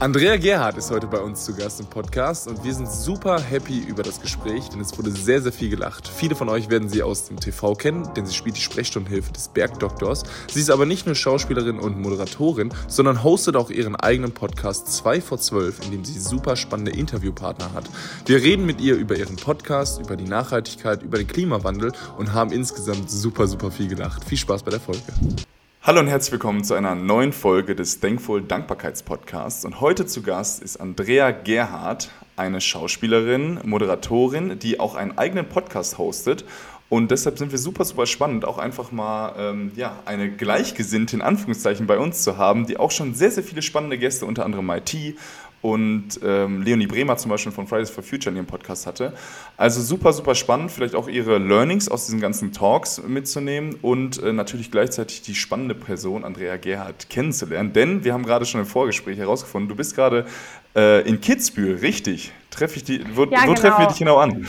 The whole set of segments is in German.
Andrea Gerhardt ist heute bei uns zu Gast im Podcast und wir sind super happy über das Gespräch, denn es wurde sehr, sehr viel gelacht. Viele von euch werden sie aus dem TV kennen, denn sie spielt die Sprechstundenhilfe des Bergdoktors. Sie ist aber nicht nur Schauspielerin und Moderatorin, sondern hostet auch ihren eigenen Podcast 2 vor 12, in dem sie super spannende Interviewpartner hat. Wir reden mit ihr über ihren Podcast, über die Nachhaltigkeit, über den Klimawandel und haben insgesamt super, super viel gelacht. Viel Spaß bei der Folge. Hallo und herzlich willkommen zu einer neuen Folge des Denkful Dankbarkeitspodcasts. Und heute zu Gast ist Andrea Gerhardt, eine Schauspielerin, Moderatorin, die auch einen eigenen Podcast hostet. Und deshalb sind wir super, super spannend, auch einfach mal ähm, ja, eine Gleichgesinnte in Anführungszeichen bei uns zu haben, die auch schon sehr, sehr viele spannende Gäste, unter anderem IT und ähm, Leonie Bremer zum Beispiel von Fridays for Future in ihrem Podcast hatte. Also super, super spannend, vielleicht auch ihre Learnings aus diesen ganzen Talks mitzunehmen und äh, natürlich gleichzeitig die spannende Person Andrea Gerhardt kennenzulernen. Denn wir haben gerade schon im Vorgespräch herausgefunden, du bist gerade äh, in Kitzbühel, richtig? Treff ich die, wo, ja, wo genau. treffen wir dich genau an?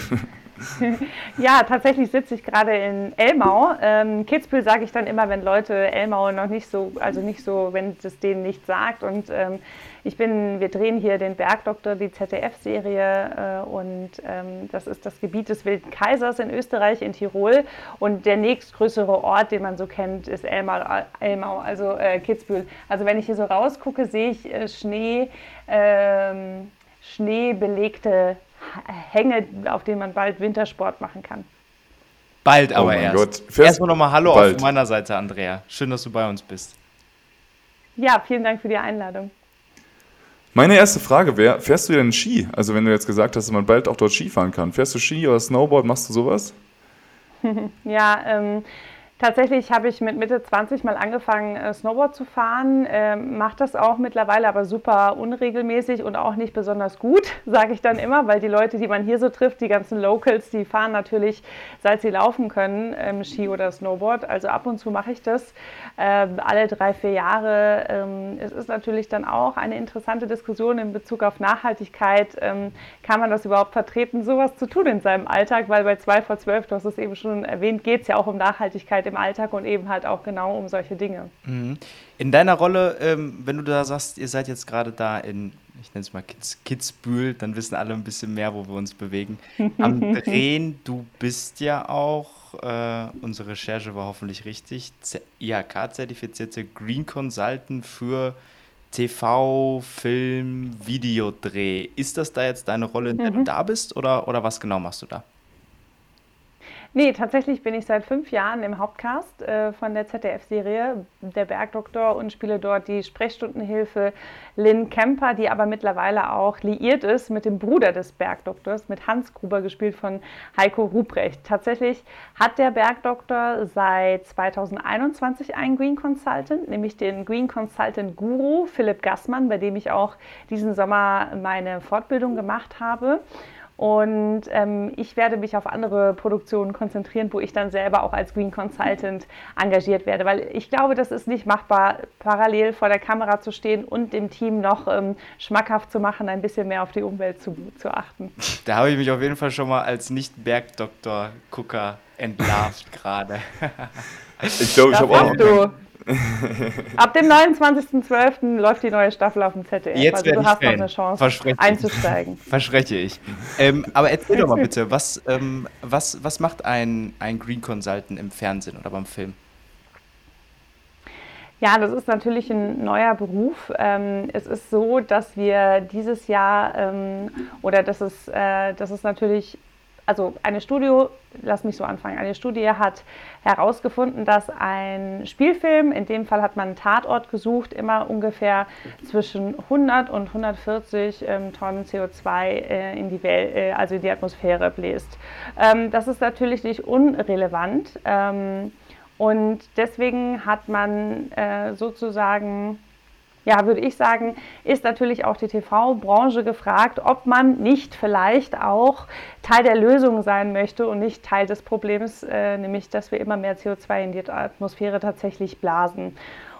ja, tatsächlich sitze ich gerade in Elmau. Ähm, Kitzbühel sage ich dann immer, wenn Leute Elmau noch nicht so, also nicht so, wenn es denen nicht sagt. Und ähm, ich bin, wir drehen hier den Bergdoktor, die ZDF-Serie äh, und ähm, das ist das Gebiet des Wilden Kaisers in Österreich, in Tirol. Und der nächstgrößere Ort, den man so kennt, ist Elmau, Elmau also äh, Kitzbühel. Also wenn ich hier so rausgucke, sehe ich äh, Schnee, ähm, schneebelegte Hänge, auf denen man bald Wintersport machen kann. Bald aber oh erst. Gott. Erstmal nochmal Hallo bald. auf meiner Seite, Andrea. Schön, dass du bei uns bist. Ja, vielen Dank für die Einladung. Meine erste Frage wäre, fährst du denn Ski? Also wenn du jetzt gesagt hast, dass man bald auch dort Ski fahren kann. Fährst du Ski oder Snowboard? Machst du sowas? ja, ähm, Tatsächlich habe ich mit Mitte 20 mal angefangen, äh, Snowboard zu fahren, ähm, mache das auch mittlerweile, aber super unregelmäßig und auch nicht besonders gut, sage ich dann immer, weil die Leute, die man hier so trifft, die ganzen Locals, die fahren natürlich, seit sie laufen können, ähm, Ski oder Snowboard. Also ab und zu mache ich das, ähm, alle drei, vier Jahre. Ähm, es ist natürlich dann auch eine interessante Diskussion in Bezug auf Nachhaltigkeit. Kann man das überhaupt vertreten, sowas zu tun in seinem Alltag? Weil bei 2 vor 12, du hast es eben schon erwähnt, geht es ja auch um Nachhaltigkeit im Alltag und eben halt auch genau um solche Dinge. Mhm. In deiner Rolle, ähm, wenn du da sagst, ihr seid jetzt gerade da in, ich nenne es mal Kids, Kitzbühel, dann wissen alle ein bisschen mehr, wo wir uns bewegen. Am Drehen, du bist ja auch, äh, unsere Recherche war hoffentlich richtig, IHK-zertifizierte Green Consultant für TV, Film, Videodreh. Ist das da jetzt deine Rolle, in der mhm. du da bist oder, oder was genau machst du da? Nee, tatsächlich bin ich seit fünf Jahren im Hauptcast äh, von der ZDF-Serie Der Bergdoktor und spiele dort die Sprechstundenhilfe Lynn Kemper, die aber mittlerweile auch liiert ist mit dem Bruder des Bergdoktors, mit Hans Gruber, gespielt von Heiko Ruprecht. Tatsächlich hat der Bergdoktor seit 2021 einen Green Consultant, nämlich den Green Consultant Guru Philipp Gassmann, bei dem ich auch diesen Sommer meine Fortbildung gemacht habe. Und ähm, ich werde mich auf andere Produktionen konzentrieren, wo ich dann selber auch als Green Consultant engagiert werde. Weil ich glaube, das ist nicht machbar, parallel vor der Kamera zu stehen und dem Team noch ähm, schmackhaft zu machen, ein bisschen mehr auf die Umwelt zu, zu achten. Da habe ich mich auf jeden Fall schon mal als Nicht-Bergdoktor-Gucker entlarvt gerade. ich glaube, ich habe auch. Du. Ab dem 29.12. läuft die neue Staffel auf dem ZDF. Jetzt also du hast noch eine Chance einzusteigen. Verspreche ich. Ähm, aber erzähl doch mal bitte, was, ähm, was, was macht ein, ein Green Consultant im Fernsehen oder beim Film? Ja, das ist natürlich ein neuer Beruf. Ähm, es ist so, dass wir dieses Jahr ähm, oder dass es, äh, dass es natürlich also eine Studie, lass mich so anfangen, eine Studie hat herausgefunden, dass ein Spielfilm, in dem Fall hat man einen Tatort gesucht, immer ungefähr zwischen 100 und 140 ähm, Tonnen CO2 äh, in die Welt, äh, also in die Atmosphäre bläst. Ähm, das ist natürlich nicht unrelevant ähm, und deswegen hat man äh, sozusagen ja, würde ich sagen, ist natürlich auch die TV-Branche gefragt, ob man nicht vielleicht auch Teil der Lösung sein möchte und nicht Teil des Problems, äh, nämlich dass wir immer mehr CO2 in die Atmosphäre tatsächlich blasen.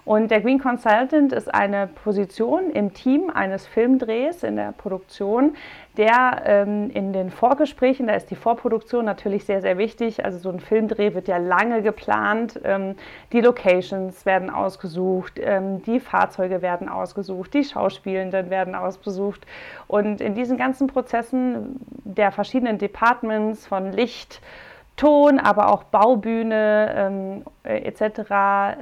Und der Green Consultant ist eine Position im Team eines Filmdrehs in der Produktion, der ähm, in den Vorgesprächen, da ist die Vorproduktion natürlich sehr, sehr wichtig. Also so ein Filmdreh wird ja lange geplant. Ähm, die Locations werden ausgesucht, ähm, die Fahrzeuge werden ausgesucht, die Schauspielenden werden ausgesucht. Und in diesen ganzen Prozessen der verschiedenen Departments von Licht, Ton, aber auch Baubühne ähm, äh, etc.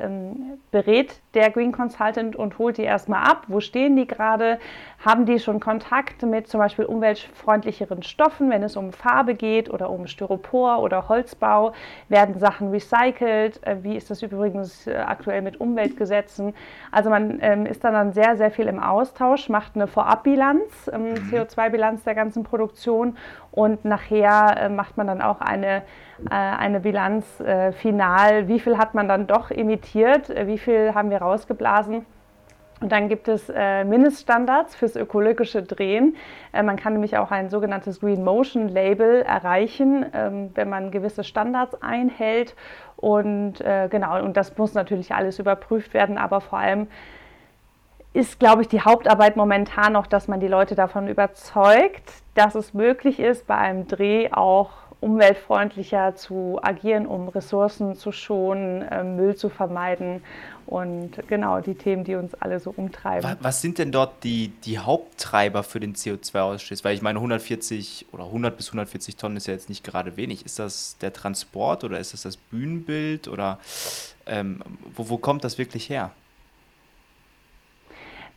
Ähm, berät der Green Consultant und holt die erstmal ab. Wo stehen die gerade? Haben die schon Kontakt mit zum Beispiel umweltfreundlicheren Stoffen, wenn es um Farbe geht oder um Styropor oder Holzbau? Werden Sachen recycelt? Äh, wie ist das übrigens äh, aktuell mit Umweltgesetzen? Also man ähm, ist dann, dann sehr, sehr viel im Austausch, macht eine Vorabbilanz, ähm, mhm. CO2-Bilanz der ganzen Produktion und nachher äh, macht man dann auch eine, äh, eine Bilanz äh, final. Wie viel hat man dann doch emittiert? Wie viel haben wir rausgeblasen? Und dann gibt es äh, Mindeststandards fürs ökologische Drehen. Äh, man kann nämlich auch ein sogenanntes Green Motion Label erreichen, ähm, wenn man gewisse Standards einhält. Und äh, genau, und das muss natürlich alles überprüft werden, aber vor allem ist, glaube ich, die Hauptarbeit momentan noch, dass man die Leute davon überzeugt, dass es möglich ist, bei einem Dreh auch umweltfreundlicher zu agieren, um Ressourcen zu schonen, äh, Müll zu vermeiden und genau die Themen, die uns alle so umtreiben. Was sind denn dort die, die Haupttreiber für den CO2-Ausstoß? Weil ich meine, 140 oder 100 bis 140 Tonnen ist ja jetzt nicht gerade wenig. Ist das der Transport oder ist das das Bühnenbild oder ähm, wo, wo kommt das wirklich her?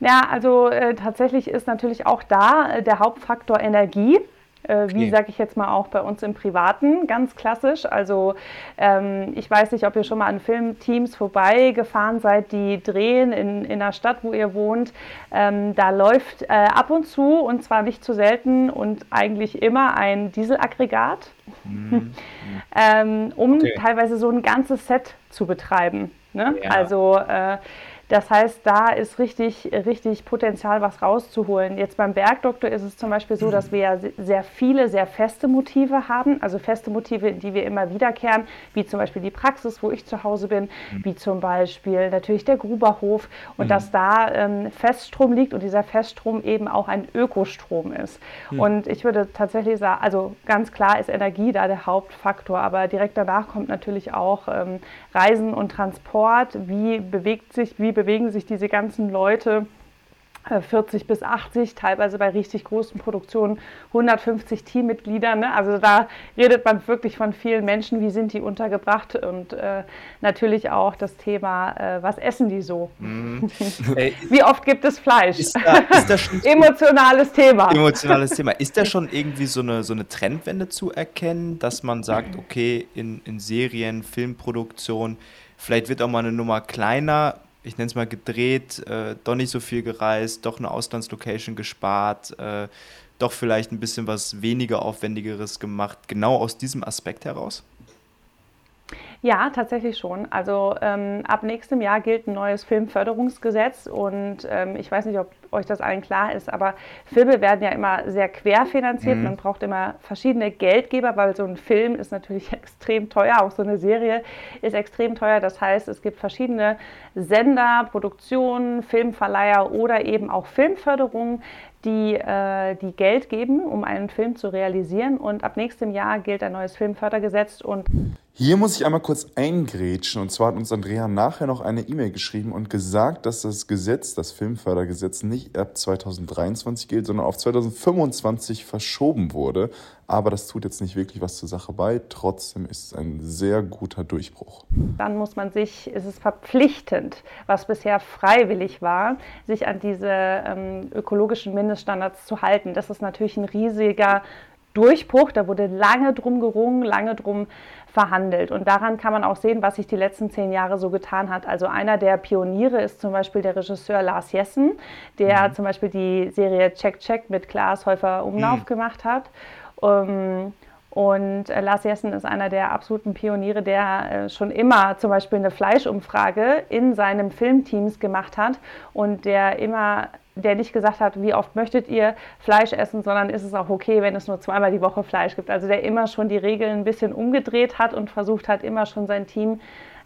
Ja, also äh, tatsächlich ist natürlich auch da äh, der Hauptfaktor Energie. Äh, wie sage ich jetzt mal auch bei uns im Privaten, ganz klassisch. Also ähm, ich weiß nicht, ob ihr schon mal an Filmteams vorbeigefahren seid, die drehen in, in der Stadt, wo ihr wohnt. Ähm, da läuft äh, ab und zu, und zwar nicht zu selten und eigentlich immer ein Dieselaggregat, mhm. ähm, um okay. teilweise so ein ganzes Set zu betreiben. Ne? Ja. Also äh, das heißt, da ist richtig, richtig Potenzial, was rauszuholen. Jetzt beim Bergdoktor ist es zum Beispiel so, dass wir ja sehr viele, sehr feste Motive haben, also feste Motive, in die wir immer wiederkehren, wie zum Beispiel die Praxis, wo ich zu Hause bin, mhm. wie zum Beispiel natürlich der Gruberhof und mhm. dass da ähm, Feststrom liegt und dieser Feststrom eben auch ein Ökostrom ist. Mhm. Und ich würde tatsächlich sagen, also ganz klar ist Energie da der Hauptfaktor, aber direkt danach kommt natürlich auch ähm, Reisen und Transport. Wie bewegt sich, wie bewegen sich diese ganzen Leute 40 äh, bis 80, teilweise bei richtig großen Produktionen 150 Teammitgliedern. Ne? Also da redet man wirklich von vielen Menschen, wie sind die untergebracht und äh, natürlich auch das Thema, äh, was essen die so? Mhm. wie oft gibt es Fleisch? Ist da, ist da Emotionales Thema. Emotionales Thema. Ist da schon irgendwie so eine, so eine Trendwende zu erkennen, dass man sagt, okay, in, in Serien, Filmproduktion, vielleicht wird auch mal eine Nummer kleiner, ich nenne es mal gedreht, äh, doch nicht so viel gereist, doch eine Auslandslocation gespart, äh, doch vielleicht ein bisschen was weniger Aufwendigeres gemacht, genau aus diesem Aspekt heraus? Ja, tatsächlich schon. Also ähm, ab nächstem Jahr gilt ein neues Filmförderungsgesetz und ähm, ich weiß nicht, ob euch das allen klar ist, aber Filme werden ja immer sehr querfinanziert. Mhm. Man braucht immer verschiedene Geldgeber, weil so ein Film ist natürlich extrem teuer, auch so eine Serie ist extrem teuer. Das heißt, es gibt verschiedene Sender, Produktionen, Filmverleiher oder eben auch Filmförderungen, die, äh, die Geld geben, um einen Film zu realisieren. Und ab nächstem Jahr gilt ein neues Filmfördergesetz und hier muss ich einmal kurz eingrätschen. Und zwar hat uns Andrea nachher noch eine E-Mail geschrieben und gesagt, dass das Gesetz, das Filmfördergesetz, nicht ab 2023 gilt, sondern auf 2025 verschoben wurde. Aber das tut jetzt nicht wirklich was zur Sache bei. Trotzdem ist es ein sehr guter Durchbruch. Dann muss man sich, ist es verpflichtend, was bisher freiwillig war, sich an diese ähm, ökologischen Mindeststandards zu halten. Das ist natürlich ein riesiger Durchbruch. Da wurde lange drum gerungen, lange drum verhandelt. Und daran kann man auch sehen, was sich die letzten zehn Jahre so getan hat. Also einer der Pioniere ist zum Beispiel der Regisseur Lars Jessen, der mhm. zum Beispiel die Serie Check Check mit Klaas Häufer Umlauf mhm. gemacht hat. Um, ähm, und äh, Lars Jessen ist einer der absoluten Pioniere, der äh, schon immer zum Beispiel eine Fleischumfrage in seinem Filmteams gemacht hat und der immer der nicht gesagt hat, wie oft möchtet ihr Fleisch essen, sondern ist es auch okay, wenn es nur zweimal die Woche Fleisch gibt. Also der immer schon die Regeln ein bisschen umgedreht hat und versucht hat, immer schon sein Team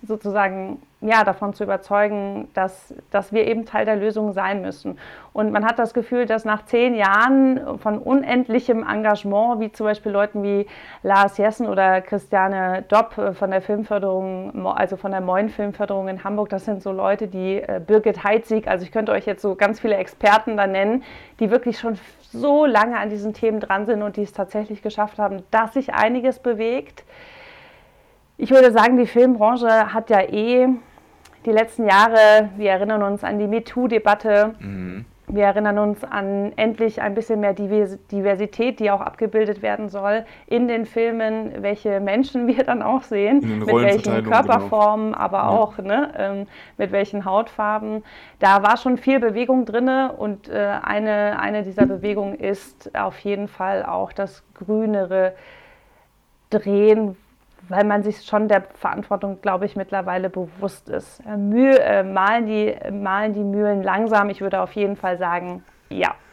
sozusagen ja, davon zu überzeugen, dass, dass wir eben Teil der Lösung sein müssen. Und man hat das Gefühl, dass nach zehn Jahren von unendlichem Engagement, wie zum Beispiel Leuten wie Lars Jessen oder Christiane Dopp von der Filmförderung, also von der Moin Filmförderung in Hamburg, das sind so Leute, die äh, Birgit Heitzig, also ich könnte euch jetzt so ganz viele Experten da nennen, die wirklich schon so lange an diesen Themen dran sind und die es tatsächlich geschafft haben, dass sich einiges bewegt. Ich würde sagen, die Filmbranche hat ja eh die letzten Jahre, wir erinnern uns an die MeToo-Debatte. Mhm. Wir erinnern uns an endlich ein bisschen mehr Diversität, die auch abgebildet werden soll in den Filmen, welche Menschen wir dann auch sehen, mit welchen genau. Körperformen, genau. aber ja. auch ne, ähm, mit welchen Hautfarben. Da war schon viel Bewegung drin und äh, eine, eine dieser Bewegungen ist auf jeden Fall auch das grünere Drehen weil man sich schon der Verantwortung, glaube ich, mittlerweile bewusst ist. Äh, Mühe, äh, malen, die, malen die Mühlen langsam? Ich würde auf jeden Fall sagen, ja.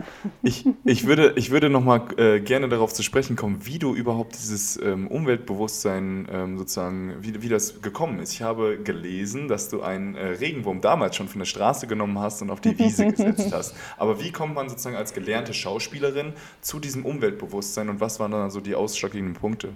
Ich, ich würde, ich würde noch mal äh, gerne darauf zu sprechen kommen, wie du überhaupt dieses ähm, Umweltbewusstsein ähm, sozusagen, wie, wie das gekommen ist. Ich habe gelesen, dass du einen äh, Regenwurm damals schon von der Straße genommen hast und auf die Wiese gesetzt hast. Aber wie kommt man sozusagen als gelernte Schauspielerin zu diesem Umweltbewusstsein und was waren dann so die ausschlaggebenden Punkte?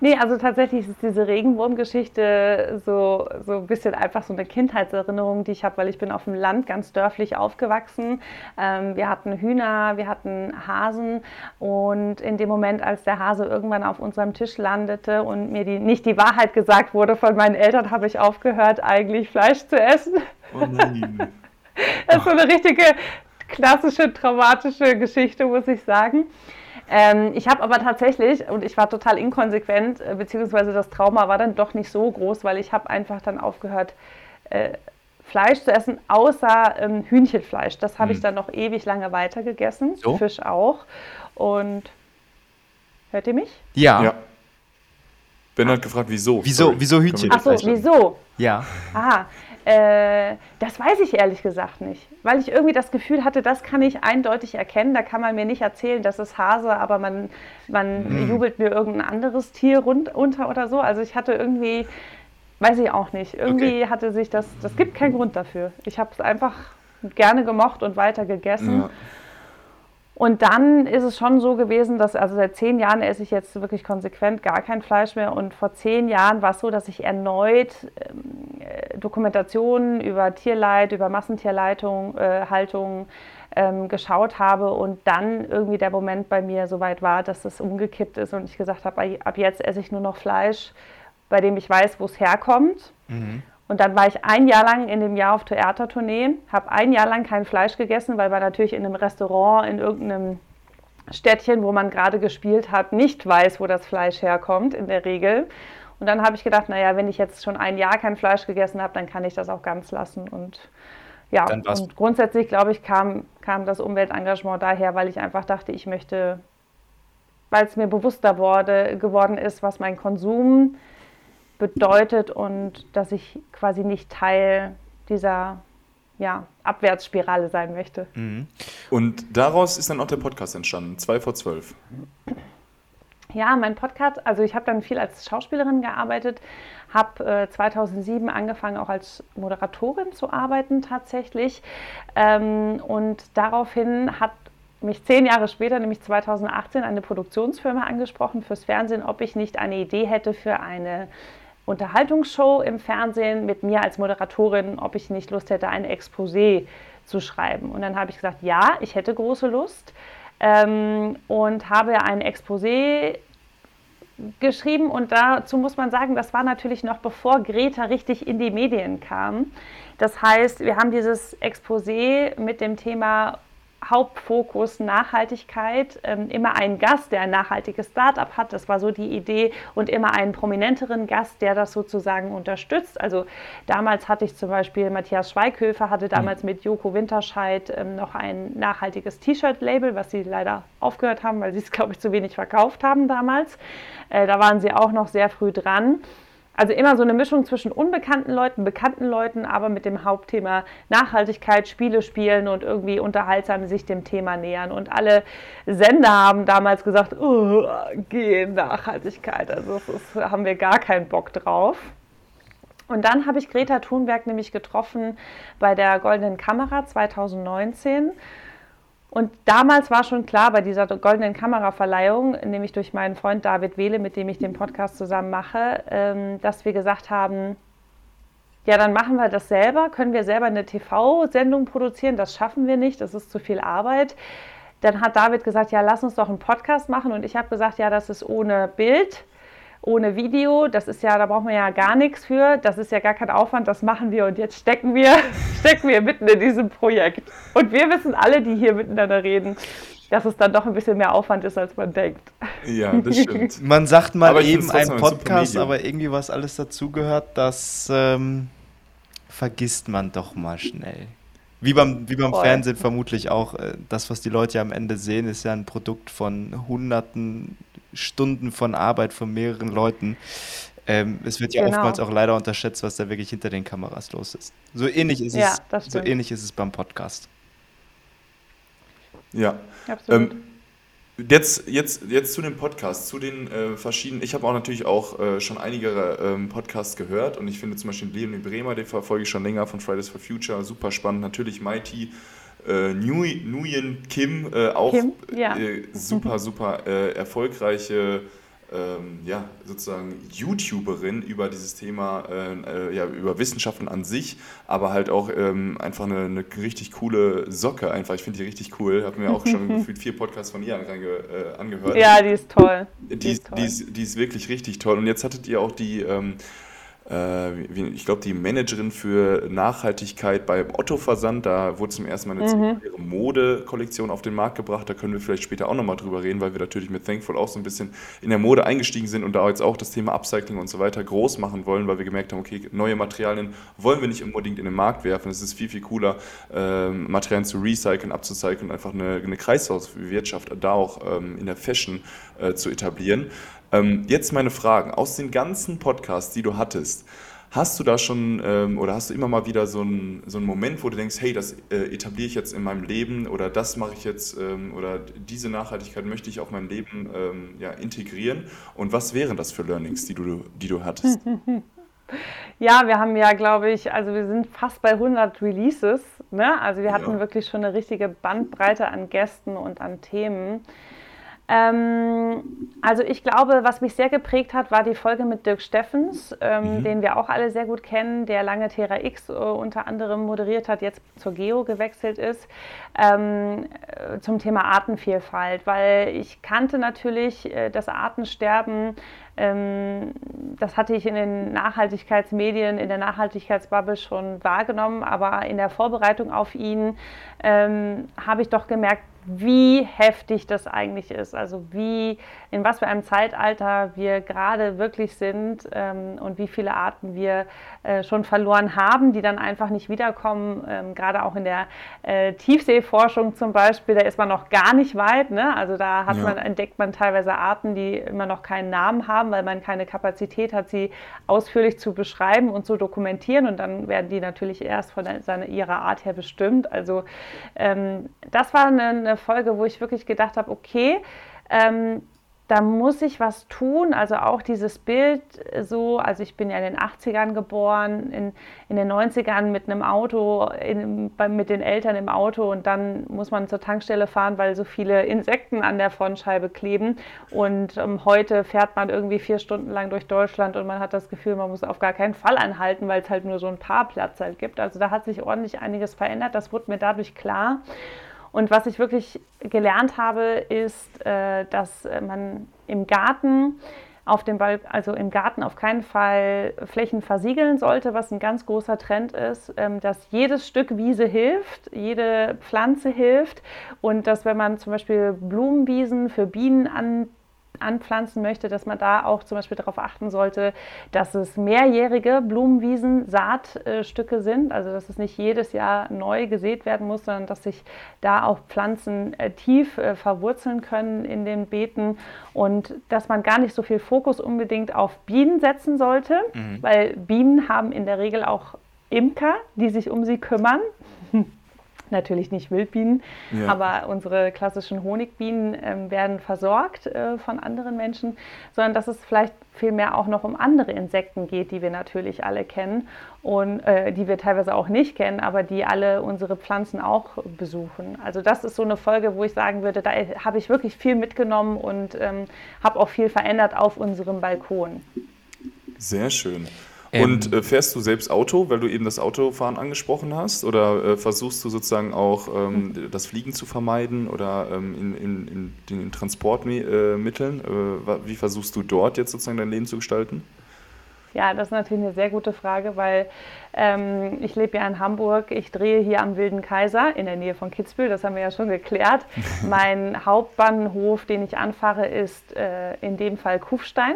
Nee, also tatsächlich ist diese Regenwurmgeschichte so, so ein bisschen einfach so eine Kindheitserinnerung, die ich habe, weil ich bin auf dem Land ganz dörflich aufgewachsen. Ähm, wir hatten Hühner, wir hatten Hasen und in dem Moment, als der Hase irgendwann auf unserem Tisch landete und mir die, nicht die Wahrheit gesagt wurde von meinen Eltern, habe ich aufgehört, eigentlich Fleisch zu essen. Oh nein. das ist so eine richtige klassische traumatische Geschichte, muss ich sagen. Ähm, ich habe aber tatsächlich, und ich war total inkonsequent, äh, beziehungsweise das Trauma war dann doch nicht so groß, weil ich habe einfach dann aufgehört, äh, Fleisch zu essen, außer ähm, Hühnchenfleisch. Das habe hm. ich dann noch ewig lange weiter gegessen, so? Fisch auch. Und hört ihr mich? Ja. ja. Ben hat gefragt, wieso. Wieso, wieso Hühnchen? Achso, wieso? Ja. Aha. Äh, das weiß ich ehrlich gesagt nicht, weil ich irgendwie das Gefühl hatte, das kann ich eindeutig erkennen. Da kann man mir nicht erzählen, das ist Hase, aber man, man mhm. jubelt mir irgendein anderes Tier rund, unter oder so. Also ich hatte irgendwie, weiß ich auch nicht, irgendwie okay. hatte sich das, das gibt keinen Grund dafür. Ich habe es einfach gerne gemocht und weiter gegessen. Ja. Und dann ist es schon so gewesen, dass, also seit zehn Jahren esse ich jetzt wirklich konsequent gar kein Fleisch mehr. Und vor zehn Jahren war es so, dass ich erneut ähm, äh, Dokumentationen über Tierleid, über Massentierhaltung äh, Haltung, ähm, geschaut habe und dann irgendwie der Moment bei mir so weit war, dass es umgekippt ist und ich gesagt habe, ab jetzt esse ich nur noch Fleisch, bei dem ich weiß, wo es herkommt. Mhm. Und dann war ich ein Jahr lang in dem Jahr auf Theatertournee, habe ein Jahr lang kein Fleisch gegessen, weil man natürlich in einem Restaurant in irgendeinem Städtchen, wo man gerade gespielt hat, nicht weiß, wo das Fleisch herkommt in der Regel. Und dann habe ich gedacht, naja, wenn ich jetzt schon ein Jahr kein Fleisch gegessen habe, dann kann ich das auch ganz lassen. Und ja, und grundsätzlich, glaube ich, kam, kam das Umweltengagement daher, weil ich einfach dachte, ich möchte, weil es mir bewusster wurde, geworden ist, was mein Konsum bedeutet und dass ich quasi nicht Teil dieser ja, Abwärtsspirale sein möchte. Mhm. Und daraus ist dann auch der Podcast entstanden, 2 vor 12. Ja, mein Podcast, also ich habe dann viel als Schauspielerin gearbeitet, habe äh, 2007 angefangen auch als Moderatorin zu arbeiten tatsächlich ähm, und daraufhin hat mich zehn Jahre später, nämlich 2018, eine Produktionsfirma angesprochen fürs Fernsehen, ob ich nicht eine Idee hätte für eine Unterhaltungsshow im Fernsehen mit mir als Moderatorin, ob ich nicht Lust hätte, ein Exposé zu schreiben. Und dann habe ich gesagt, ja, ich hätte große Lust ähm, und habe ein Exposé geschrieben und dazu muss man sagen, das war natürlich noch bevor Greta richtig in die Medien kam. Das heißt, wir haben dieses Exposé mit dem Thema Hauptfokus Nachhaltigkeit, ähm, immer einen Gast, der ein nachhaltiges Startup hat, das war so die Idee, und immer einen prominenteren Gast, der das sozusagen unterstützt. Also damals hatte ich zum Beispiel Matthias Schweighöfer, hatte damals mhm. mit Joko Winterscheid ähm, noch ein nachhaltiges T-Shirt-Label, was sie leider aufgehört haben, weil sie es, glaube ich, zu wenig verkauft haben damals. Äh, da waren sie auch noch sehr früh dran. Also immer so eine Mischung zwischen unbekannten Leuten, bekannten Leuten, aber mit dem Hauptthema Nachhaltigkeit, Spiele spielen und irgendwie unterhaltsam sich dem Thema nähern. Und alle Sender haben damals gesagt, oh, geh Nachhaltigkeit. Also das ist, haben wir gar keinen Bock drauf. Und dann habe ich Greta Thunberg nämlich getroffen bei der Goldenen Kamera 2019. Und damals war schon klar bei dieser goldenen Kameraverleihung, nämlich durch meinen Freund David Wehle, mit dem ich den Podcast zusammen mache, ähm, dass wir gesagt haben, ja, dann machen wir das selber, können wir selber eine TV-Sendung produzieren, das schaffen wir nicht, das ist zu viel Arbeit. Dann hat David gesagt, ja, lass uns doch einen Podcast machen. Und ich habe gesagt, ja, das ist ohne Bild ohne Video. Das ist ja, da braucht man ja gar nichts für. Das ist ja gar kein Aufwand, das machen wir und jetzt stecken wir, stecken wir mitten in diesem Projekt. Und wir wissen alle, die hier miteinander reden, dass es dann doch ein bisschen mehr Aufwand ist, als man denkt. Ja, das stimmt. man sagt mal aber eben ein Podcast, aber irgendwie was alles dazugehört, das ähm, vergisst man doch mal schnell. Wie beim, wie beim Fernsehen vermutlich auch. Äh, das, was die Leute ja am Ende sehen, ist ja ein Produkt von hunderten Stunden von Arbeit von mehreren Leuten. Ähm, es wird ja genau. oftmals auch leider unterschätzt, was da wirklich hinter den Kameras los ist. So ähnlich ist, ja, es, so ähnlich ist es beim Podcast. Ja. Absolut. Ähm, Jetzt, jetzt, jetzt zu dem Podcast, zu den äh, verschiedenen. Ich habe auch natürlich auch äh, schon einige ähm, Podcasts gehört und ich finde zum Beispiel Leonie Bremer, den verfolge ich schon länger von Fridays for Future, super spannend. Natürlich Mighty, äh, Nguyen Kim, äh, auch Kim, ja. Äh, super, super äh, erfolgreiche ähm, ja, sozusagen YouTuberin über dieses Thema, äh, äh, ja, über Wissenschaften an sich, aber halt auch ähm, einfach eine, eine, richtig coole Socke einfach. Ich finde die richtig cool. Habe mir auch schon gefühlt vier Podcasts von ihr ange, äh, angehört. Ja, die ist toll. Die, die, ist toll. Die, ist, die, ist, wirklich richtig toll. Und jetzt hattet ihr auch die ähm, äh, ich glaube, die Managerin für Nachhaltigkeit beim Otto-Versand. Da wurde zum ersten Mal eine mhm. Mode-Kollektion auf den Markt gebracht. Da können wir vielleicht später auch nochmal drüber reden, weil wir natürlich mit Thankful auch so ein bisschen in der Mode eingestiegen sind und da jetzt auch das Thema Upcycling und so weiter groß machen wollen, weil wir gemerkt haben, okay, neue Materialien wollen wir nicht unbedingt in den Markt werfen. Es ist viel, viel cooler, ähm, Materialien zu recyceln, abzucyceln und einfach eine, eine Kreislaufwirtschaft da auch ähm, in der Fashion äh, zu etablieren. Ähm, jetzt meine Fragen. Aus den ganzen Podcasts, die du hattest, hast du da schon ähm, oder hast du immer mal wieder so einen so Moment, wo du denkst, hey, das äh, etabliere ich jetzt in meinem Leben oder das mache ich jetzt ähm, oder diese Nachhaltigkeit möchte ich auf mein Leben ähm, ja, integrieren? Und was wären das für Learnings, die du, die du hattest? Ja, wir haben ja, glaube ich, also wir sind fast bei 100 Releases. Ne? Also wir hatten ja. wirklich schon eine richtige Bandbreite an Gästen und an Themen. Ähm, also ich glaube, was mich sehr geprägt hat, war die Folge mit Dirk Steffens, ähm, mhm. den wir auch alle sehr gut kennen, der lange Terra X äh, unter anderem moderiert hat, jetzt zur Geo gewechselt ist, ähm, äh, zum Thema Artenvielfalt, weil ich kannte natürlich äh, das Artensterben ähm, das hatte ich in den Nachhaltigkeitsmedien, in der Nachhaltigkeitsbubble schon wahrgenommen, aber in der Vorbereitung auf ihn ähm, habe ich doch gemerkt, wie heftig das eigentlich ist, also wie, in was für einem Zeitalter wir gerade wirklich sind ähm, und wie viele Arten wir äh, schon verloren haben, die dann einfach nicht wiederkommen. Ähm, gerade auch in der äh, Tiefseeforschung zum Beispiel, da ist man noch gar nicht weit. Ne? Also da ja. man, entdeckt man teilweise Arten, die immer noch keinen Namen haben, weil man keine Kapazität hat, sie ausführlich zu beschreiben und zu dokumentieren. Und dann werden die natürlich erst von seiner, ihrer Art her bestimmt. Also ähm, das war eine, eine Folge, wo ich wirklich gedacht habe, okay, ähm, da muss ich was tun. Also auch dieses Bild so, also ich bin ja in den 80ern geboren, in, in den 90ern mit einem Auto, in, bei, mit den Eltern im Auto und dann muss man zur Tankstelle fahren, weil so viele Insekten an der Frontscheibe kleben. Und ähm, heute fährt man irgendwie vier Stunden lang durch Deutschland und man hat das Gefühl, man muss auf gar keinen Fall anhalten, weil es halt nur so ein paar Platz halt gibt. Also da hat sich ordentlich einiges verändert. Das wurde mir dadurch klar. Und was ich wirklich gelernt habe, ist, äh, dass man im Garten auf dem Ball, also im Garten auf keinen Fall Flächen versiegeln sollte, was ein ganz großer Trend ist, ähm, dass jedes Stück Wiese hilft, jede Pflanze hilft. Und dass wenn man zum Beispiel Blumenwiesen für Bienen an anpflanzen möchte, dass man da auch zum Beispiel darauf achten sollte, dass es mehrjährige Blumenwiesen, Saatstücke sind, also dass es nicht jedes Jahr neu gesät werden muss, sondern dass sich da auch Pflanzen äh, tief äh, verwurzeln können in den Beeten und dass man gar nicht so viel Fokus unbedingt auf Bienen setzen sollte, mhm. weil Bienen haben in der Regel auch Imker, die sich um sie kümmern. natürlich nicht Wildbienen, ja. aber unsere klassischen Honigbienen ähm, werden versorgt äh, von anderen Menschen, sondern dass es vielleicht vielmehr auch noch um andere Insekten geht, die wir natürlich alle kennen und äh, die wir teilweise auch nicht kennen, aber die alle unsere Pflanzen auch besuchen. Also das ist so eine Folge, wo ich sagen würde, da habe ich wirklich viel mitgenommen und ähm, habe auch viel verändert auf unserem Balkon. Sehr schön. Und ähm, äh, fährst du selbst Auto, weil du eben das Autofahren angesprochen hast? Oder äh, versuchst du sozusagen auch ähm, das Fliegen zu vermeiden oder ähm, in, in, in, den Transportmitteln? Äh, wie versuchst du dort jetzt sozusagen dein Leben zu gestalten? Ja, das ist natürlich eine sehr gute Frage, weil ähm, ich lebe ja in Hamburg. Ich drehe hier am Wilden Kaiser in der Nähe von Kitzbühel. Das haben wir ja schon geklärt. mein Hauptbahnhof, den ich anfahre, ist äh, in dem Fall Kufstein.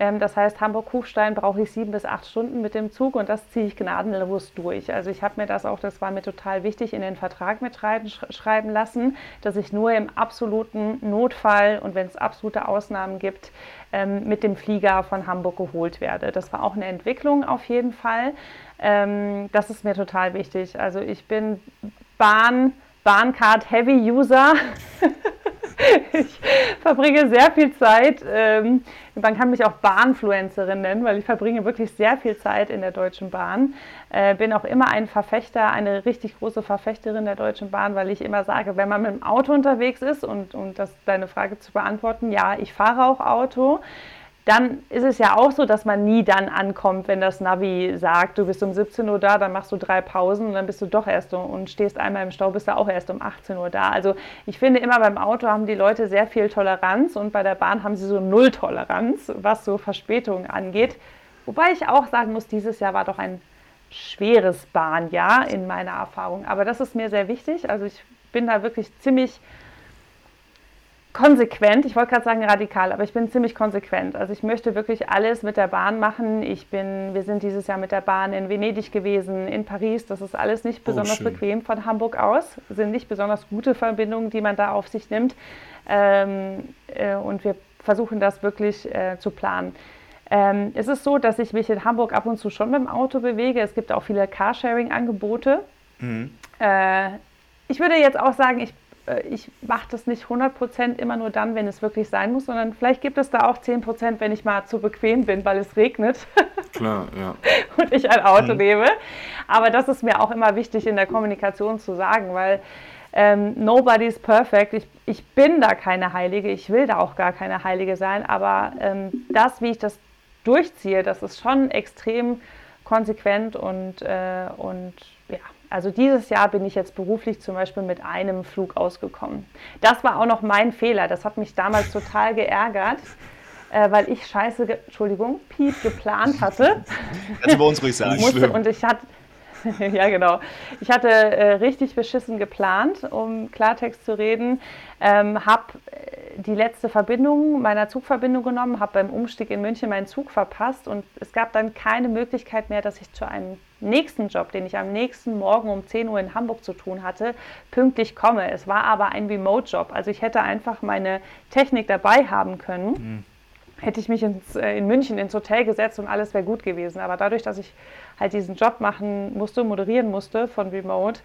Ähm, das heißt, Hamburg-Kufstein brauche ich sieben bis acht Stunden mit dem Zug und das ziehe ich gnadenlos durch. Also ich habe mir das auch, das war mir total wichtig, in den Vertrag mit schreiben lassen, dass ich nur im absoluten Notfall und wenn es absolute Ausnahmen gibt, ähm, mit dem Flieger von Hamburg geholt werde. Das war auch eine Entwicklung auf jeden Fall. Ähm, das ist mir total wichtig. Also ich bin Bahn, Bahncard Heavy User. ich verbringe sehr viel Zeit. Ähm, man kann mich auch Bahnfluencerin nennen, weil ich verbringe wirklich sehr viel Zeit in der Deutschen Bahn. Äh, bin auch immer ein Verfechter, eine richtig große Verfechterin der Deutschen Bahn, weil ich immer sage, wenn man mit dem Auto unterwegs ist und, und das deine Frage zu beantworten, ja, ich fahre auch Auto dann ist es ja auch so, dass man nie dann ankommt, wenn das Navi sagt, du bist um 17 Uhr da, dann machst du drei Pausen und dann bist du doch erst und stehst einmal im Stau, bist du auch erst um 18 Uhr da. Also ich finde immer beim Auto haben die Leute sehr viel Toleranz und bei der Bahn haben sie so null Toleranz, was so Verspätungen angeht. Wobei ich auch sagen muss, dieses Jahr war doch ein schweres Bahnjahr in meiner Erfahrung. Aber das ist mir sehr wichtig. Also ich bin da wirklich ziemlich konsequent, ich wollte gerade sagen radikal, aber ich bin ziemlich konsequent. Also ich möchte wirklich alles mit der Bahn machen. Ich bin, wir sind dieses Jahr mit der Bahn in Venedig gewesen, in Paris. Das ist alles nicht oh, besonders oh, bequem von Hamburg aus. Das sind nicht besonders gute Verbindungen, die man da auf sich nimmt. Ähm, äh, und wir versuchen das wirklich äh, zu planen. Ähm, es ist so, dass ich mich in Hamburg ab und zu schon mit dem Auto bewege. Es gibt auch viele Carsharing-Angebote. Mhm. Äh, ich würde jetzt auch sagen, ich äh, ich mache das nicht 100% immer nur dann, wenn es wirklich sein muss, sondern vielleicht gibt es da auch 10%, wenn ich mal zu bequem bin, weil es regnet. Klar, ja. und ich ein Auto mhm. nehme. Aber das ist mir auch immer wichtig in der Kommunikation zu sagen, weil ähm, nobody's perfect. Ich, ich bin da keine Heilige, ich will da auch gar keine Heilige sein, aber ähm, das, wie ich das durchziehe, das ist schon extrem konsequent und, äh, und ja, also dieses Jahr bin ich jetzt beruflich zum Beispiel mit einem Flug ausgekommen. Das war auch noch mein Fehler. Das hat mich damals total geärgert, äh, weil ich scheiße, Entschuldigung, Piep geplant hatte. Kannst du bei uns ruhig sagen. Musste, und ich hatte, ja, genau. Ich hatte äh, richtig beschissen geplant, um Klartext zu reden. Ähm, habe äh, die letzte Verbindung meiner Zugverbindung genommen, habe beim Umstieg in München meinen Zug verpasst und es gab dann keine Möglichkeit mehr, dass ich zu einem nächsten Job, den ich am nächsten Morgen um 10 Uhr in Hamburg zu tun hatte, pünktlich komme. Es war aber ein Remote-Job. Also ich hätte einfach meine Technik dabei haben können. Mhm hätte ich mich ins, äh, in München ins Hotel gesetzt und alles wäre gut gewesen. Aber dadurch, dass ich halt diesen Job machen musste, moderieren musste von Remote,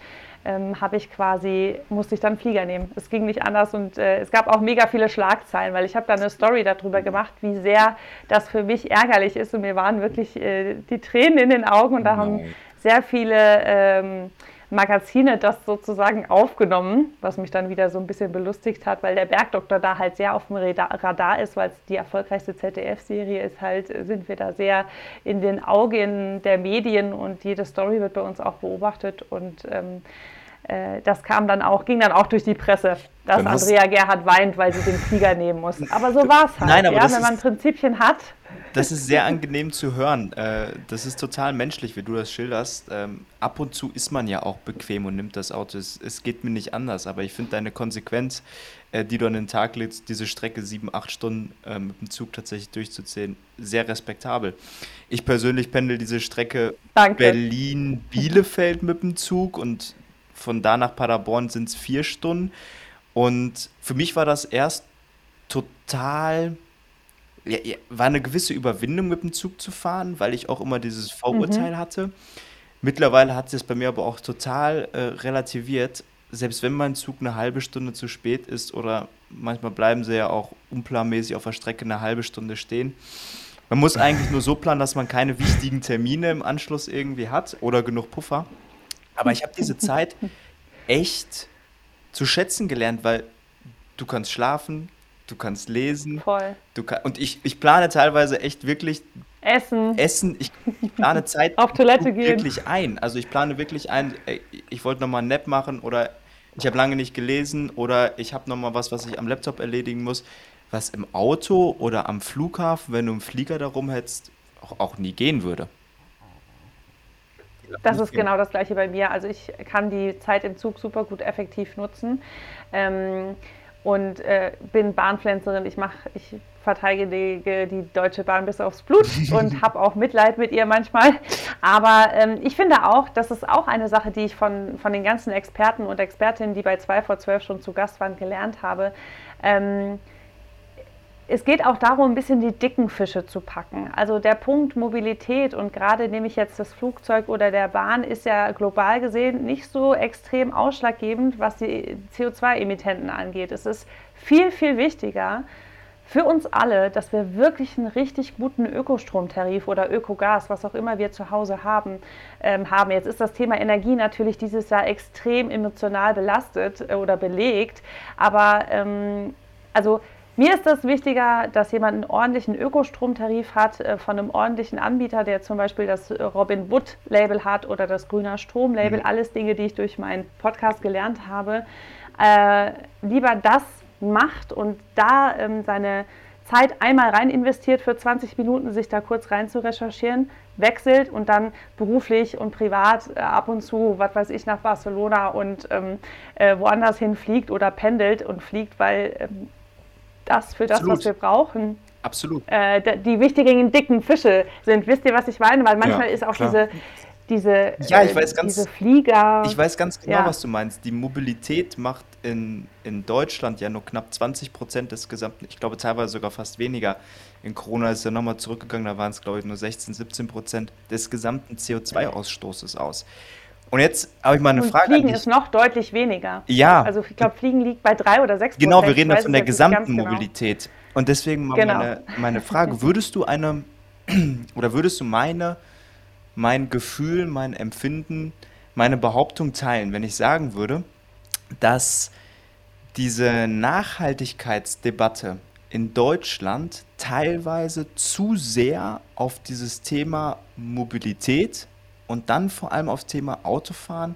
ähm, habe ich quasi, musste ich dann Flieger nehmen. Es ging nicht anders und äh, es gab auch mega viele Schlagzeilen, weil ich habe da eine Story darüber gemacht, wie sehr das für mich ärgerlich ist und mir waren wirklich äh, die Tränen in den Augen und da haben sehr viele ähm, Magazine das sozusagen aufgenommen, was mich dann wieder so ein bisschen belustigt hat, weil der Bergdoktor da halt sehr auf dem Radar ist, weil es die erfolgreichste ZDF-Serie ist, halt sind wir da sehr in den Augen der Medien und jede Story wird bei uns auch beobachtet und ähm, äh, das kam dann auch, ging dann auch durch die Presse, dass Andrea Gerhard weint, weil sie den Flieger nehmen muss. Aber so war es halt. Nein, aber ja, wenn man Prinzipien hat. Das ist sehr angenehm zu hören. Äh, das ist total menschlich, wie du das schilderst. Ähm, ab und zu ist man ja auch bequem und nimmt das Auto. Es, geht mir nicht anders, aber ich finde deine Konsequenz, äh, die du an den Tag legst, diese Strecke sieben, acht Stunden mit dem Zug tatsächlich durchzuziehen, sehr respektabel. Ich persönlich pendel diese Strecke Berlin-Bielefeld mit dem Zug und von da nach Paderborn sind es vier Stunden. Und für mich war das erst total, ja, war eine gewisse Überwindung mit dem Zug zu fahren, weil ich auch immer dieses Vorurteil mhm. hatte. Mittlerweile hat sich das bei mir aber auch total äh, relativiert. Selbst wenn mein Zug eine halbe Stunde zu spät ist oder manchmal bleiben sie ja auch unplanmäßig auf der Strecke eine halbe Stunde stehen. Man muss eigentlich nur so planen, dass man keine wichtigen Termine im Anschluss irgendwie hat oder genug Puffer. Aber ich habe diese Zeit echt zu schätzen gelernt, weil du kannst schlafen, du kannst lesen. Voll. Du kann, und ich, ich plane teilweise echt wirklich Essen. Essen. Ich, ich plane Zeit Auf Toilette gehen. wirklich ein. Also ich plane wirklich ein, ich wollte nochmal einen Nap machen oder ich habe lange nicht gelesen oder ich habe nochmal was, was ich am Laptop erledigen muss, was im Auto oder am Flughafen, wenn du im Flieger da rumhetzt, auch, auch nie gehen würde. Das ist genau das gleiche bei mir. Also ich kann die Zeit im Zug super gut effektiv nutzen. Ähm, und äh, bin Bahnpflänzerin. Ich mache, ich verteidige die Deutsche Bahn bis aufs Blut und habe auch Mitleid mit ihr manchmal. Aber ähm, ich finde auch, das ist auch eine Sache, die ich von, von den ganzen Experten und Expertinnen, die bei 2 vor 12 schon zu Gast waren, gelernt habe. Ähm, es geht auch darum, ein bisschen die dicken Fische zu packen. Also der Punkt Mobilität und gerade nehme ich jetzt das Flugzeug oder der Bahn, ist ja global gesehen nicht so extrem ausschlaggebend, was die CO2-Emittenten angeht. Es ist viel, viel wichtiger für uns alle, dass wir wirklich einen richtig guten Ökostromtarif oder Ökogas, was auch immer wir zu Hause haben, ähm, haben. Jetzt ist das Thema Energie natürlich dieses Jahr extrem emotional belastet äh, oder belegt, aber ähm, also mir ist das wichtiger, dass jemand einen ordentlichen Ökostromtarif hat äh, von einem ordentlichen Anbieter, der zum Beispiel das Robin Wood Label hat oder das Grüner Strom Label, mhm. alles Dinge, die ich durch meinen Podcast gelernt habe. Äh, lieber das macht und da ähm, seine Zeit einmal rein investiert für 20 Minuten, sich da kurz rein zu recherchieren, wechselt und dann beruflich und privat äh, ab und zu, was weiß ich, nach Barcelona und ähm, äh, woanders hin fliegt oder pendelt und fliegt, weil ähm, das für Absolut. das, was wir brauchen. Absolut. Äh, die wichtigen dicken Fische sind. Wisst ihr, was ich meine? Weil manchmal ja, ist auch klar. diese, diese, ja, ich weiß ganz, diese Flieger. Ich weiß ganz genau, ja. was du meinst. Die Mobilität macht in, in Deutschland ja nur knapp 20 Prozent des gesamten, ich glaube teilweise sogar fast weniger. In Corona ist er nochmal zurückgegangen, da waren es, glaube ich, nur 16, 17 Prozent des gesamten CO2-Ausstoßes aus. Und jetzt habe ich mal eine und Frage. Fliegen ist noch deutlich weniger. Ja. Also ich glaube, Fliegen liegt bei drei oder sechs Genau, wir reden von der gesamten genau. Mobilität. Und deswegen mal genau. meine, meine Frage: Würdest du eine oder würdest du meine, mein Gefühl, mein Empfinden, meine Behauptung teilen, wenn ich sagen würde, dass diese Nachhaltigkeitsdebatte in Deutschland teilweise zu sehr auf dieses Thema Mobilität und dann vor allem aufs Thema Autofahren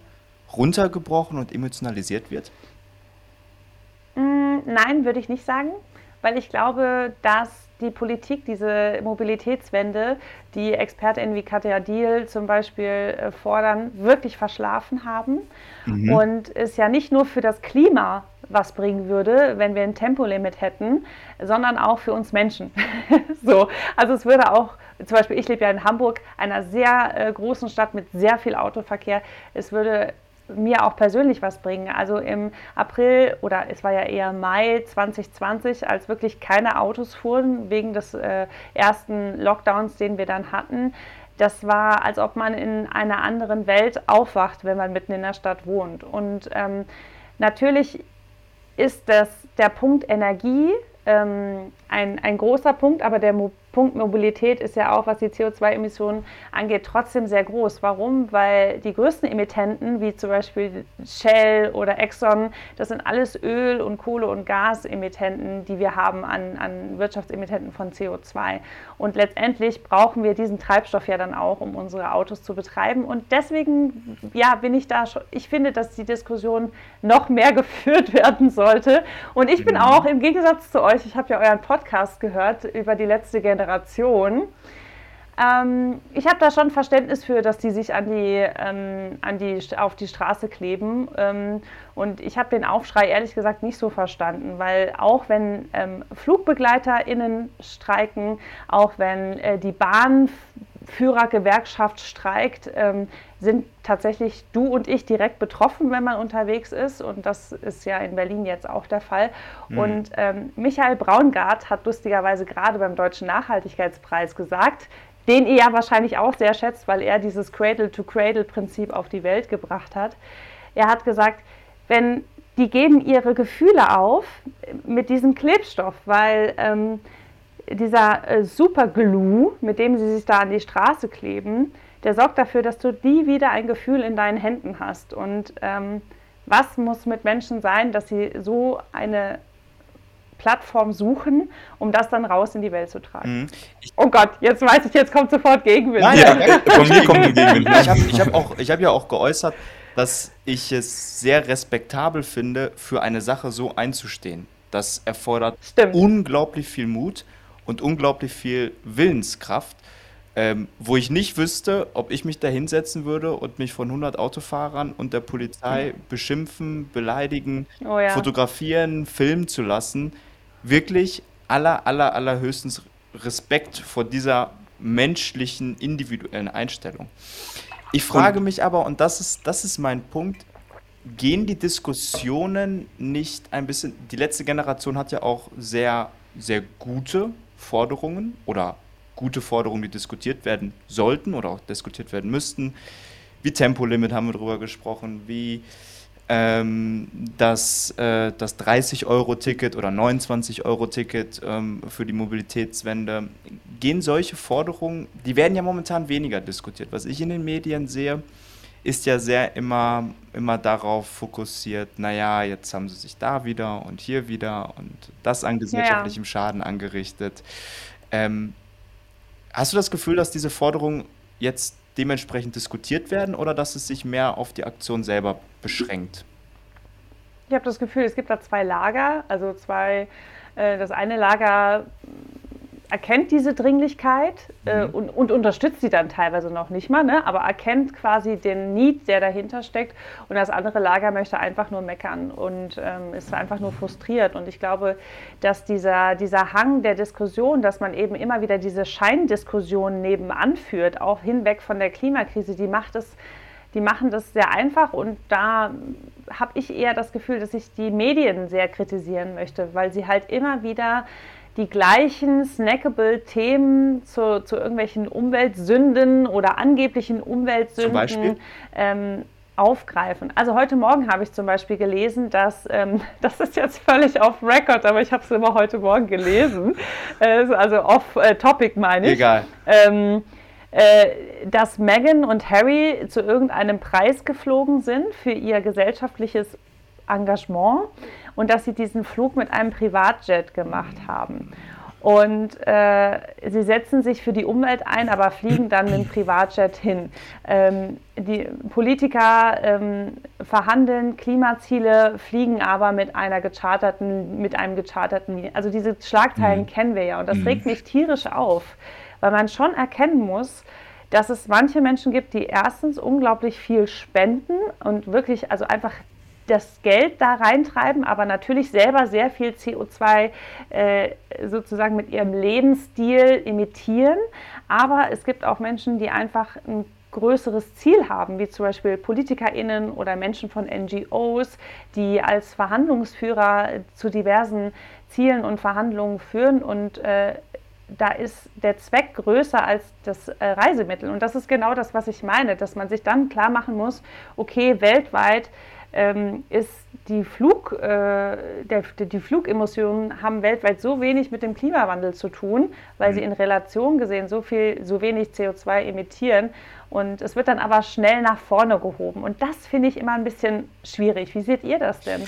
runtergebrochen und emotionalisiert wird? Mm, nein, würde ich nicht sagen, weil ich glaube, dass die Politik diese Mobilitätswende, die ExpertInnen wie Katja Diel zum Beispiel äh, fordern, wirklich verschlafen haben mhm. und es ja nicht nur für das Klima was bringen würde, wenn wir ein Tempolimit hätten, sondern auch für uns Menschen. so, also es würde auch zum Beispiel, ich lebe ja in Hamburg, einer sehr äh, großen Stadt mit sehr viel Autoverkehr. Es würde mir auch persönlich was bringen. Also im April oder es war ja eher Mai 2020, als wirklich keine Autos fuhren wegen des äh, ersten Lockdowns, den wir dann hatten. Das war, als ob man in einer anderen Welt aufwacht, wenn man mitten in der Stadt wohnt. Und ähm, natürlich ist das der Punkt Energie ähm, ein, ein großer Punkt, aber der Mo Punkt Mobilität ist ja auch, was die CO2-Emissionen angeht, trotzdem sehr groß. Warum? Weil die größten Emittenten, wie zum Beispiel Shell oder Exxon, das sind alles Öl- und Kohle- und Gasemittenten, die wir haben an, an Wirtschaftsemittenten von CO2. Und letztendlich brauchen wir diesen Treibstoff ja dann auch, um unsere Autos zu betreiben. Und deswegen, ja, bin ich da schon, ich finde, dass die Diskussion noch mehr geführt werden sollte. Und ich bin mhm. auch im Gegensatz zu euch, ich habe ja euren Podcast gehört über die letzte Generation. Ähm, ich habe da schon Verständnis für, dass die sich an die, ähm, an die, auf die Straße kleben. Ähm, und ich habe den Aufschrei ehrlich gesagt nicht so verstanden, weil auch wenn ähm, FlugbegleiterInnen streiken, auch wenn äh, die Bahnführergewerkschaft streikt, ähm, sind tatsächlich du und ich direkt betroffen, wenn man unterwegs ist. Und das ist ja in Berlin jetzt auch der Fall. Mhm. Und ähm, Michael Braungart hat lustigerweise gerade beim Deutschen Nachhaltigkeitspreis gesagt, den er ja wahrscheinlich auch sehr schätzt, weil er dieses Cradle-to-Cradle-Prinzip auf die Welt gebracht hat. Er hat gesagt, wenn die geben ihre Gefühle auf mit diesem Klebstoff, weil ähm, dieser äh, Superglue, mit dem sie sich da an die Straße kleben, der sorgt dafür, dass du nie wieder ein Gefühl in deinen Händen hast. Und ähm, was muss mit Menschen sein, dass sie so eine Plattform suchen, um das dann raus in die Welt zu tragen. Mhm. oh Gott, jetzt weiß ich, jetzt kommt sofort Gegenwind. Nein, ja, von mir kommt ein Gegenwind. Ich habe ich hab hab ja auch geäußert, dass ich es sehr respektabel finde, für eine Sache so einzustehen. Das erfordert Stimmt. unglaublich viel Mut und unglaublich viel Willenskraft, ähm, wo ich nicht wüsste, ob ich mich da hinsetzen würde und mich von 100 Autofahrern und der Polizei mhm. beschimpfen, beleidigen, oh ja. fotografieren, filmen zu lassen. Wirklich aller, aller, allerhöchstens Respekt vor dieser menschlichen, individuellen Einstellung. Ich frage mich aber, und das ist, das ist mein Punkt, gehen die Diskussionen nicht ein bisschen, die letzte Generation hat ja auch sehr, sehr gute Forderungen oder gute Forderungen, die diskutiert werden sollten oder auch diskutiert werden müssten, wie Tempolimit haben wir darüber gesprochen, wie ähm, das, äh, das 30-Euro-Ticket oder 29-Euro-Ticket ähm, für die Mobilitätswende. Gehen solche Forderungen, die werden ja momentan weniger diskutiert. Was ich in den Medien sehe, ist ja sehr immer, immer darauf fokussiert, naja, jetzt haben sie sich da wieder und hier wieder und das an gesellschaftlichem ja. Schaden angerichtet. Ähm, hast du das Gefühl, dass diese Forderungen jetzt dementsprechend diskutiert werden oder dass es sich mehr auf die Aktion selber beschränkt? Ich habe das Gefühl, es gibt da zwei Lager. Also zwei, äh, das eine Lager erkennt diese Dringlichkeit äh, mhm. und, und, unterstützt sie dann teilweise noch nicht mal, ne? aber erkennt quasi den Need, der dahinter steckt. Und das andere Lager möchte einfach nur meckern und ähm, ist einfach nur frustriert. Und ich glaube, dass dieser, dieser Hang der Diskussion, dass man eben immer wieder diese Scheindiskussion nebenan führt, auch hinweg von der Klimakrise, die macht es die machen das sehr einfach und da habe ich eher das Gefühl, dass ich die Medien sehr kritisieren möchte, weil sie halt immer wieder die gleichen snackable Themen zu, zu irgendwelchen Umweltsünden oder angeblichen Umweltsünden ähm, aufgreifen. Also heute Morgen habe ich zum Beispiel gelesen, dass, ähm, das ist jetzt völlig off Record, aber ich habe es immer heute Morgen gelesen, äh, also off äh, Topic meine ich. Egal. Ähm, äh, dass Meghan und Harry zu irgendeinem Preis geflogen sind für ihr gesellschaftliches Engagement und dass sie diesen Flug mit einem Privatjet gemacht haben. Und äh, sie setzen sich für die Umwelt ein, aber fliegen dann mit dem Privatjet hin. Ähm, die Politiker ähm, verhandeln Klimaziele, fliegen aber mit einer gecharterten, mit einem gecharterten. Also diese Schlagzeilen mhm. kennen wir ja und das mhm. regt mich tierisch auf, weil man schon erkennen muss, dass es manche Menschen gibt, die erstens unglaublich viel spenden und wirklich also einfach das Geld da reintreiben, aber natürlich selber sehr viel CO2 äh, sozusagen mit ihrem Lebensstil imitieren. Aber es gibt auch Menschen, die einfach ein größeres Ziel haben, wie zum Beispiel PolitikerInnen oder Menschen von NGOs, die als Verhandlungsführer zu diversen Zielen und Verhandlungen führen und äh, da ist der Zweck größer als das äh, Reisemittel. Und das ist genau das, was ich meine, dass man sich dann klar machen muss, okay, weltweit ähm, ist die, Flug, äh, der, die Flugemissionen haben weltweit so wenig mit dem Klimawandel zu tun, weil mhm. sie in Relation gesehen so viel, so wenig CO2 emittieren. Und es wird dann aber schnell nach vorne gehoben. Und das finde ich immer ein bisschen schwierig. Wie seht ihr das denn?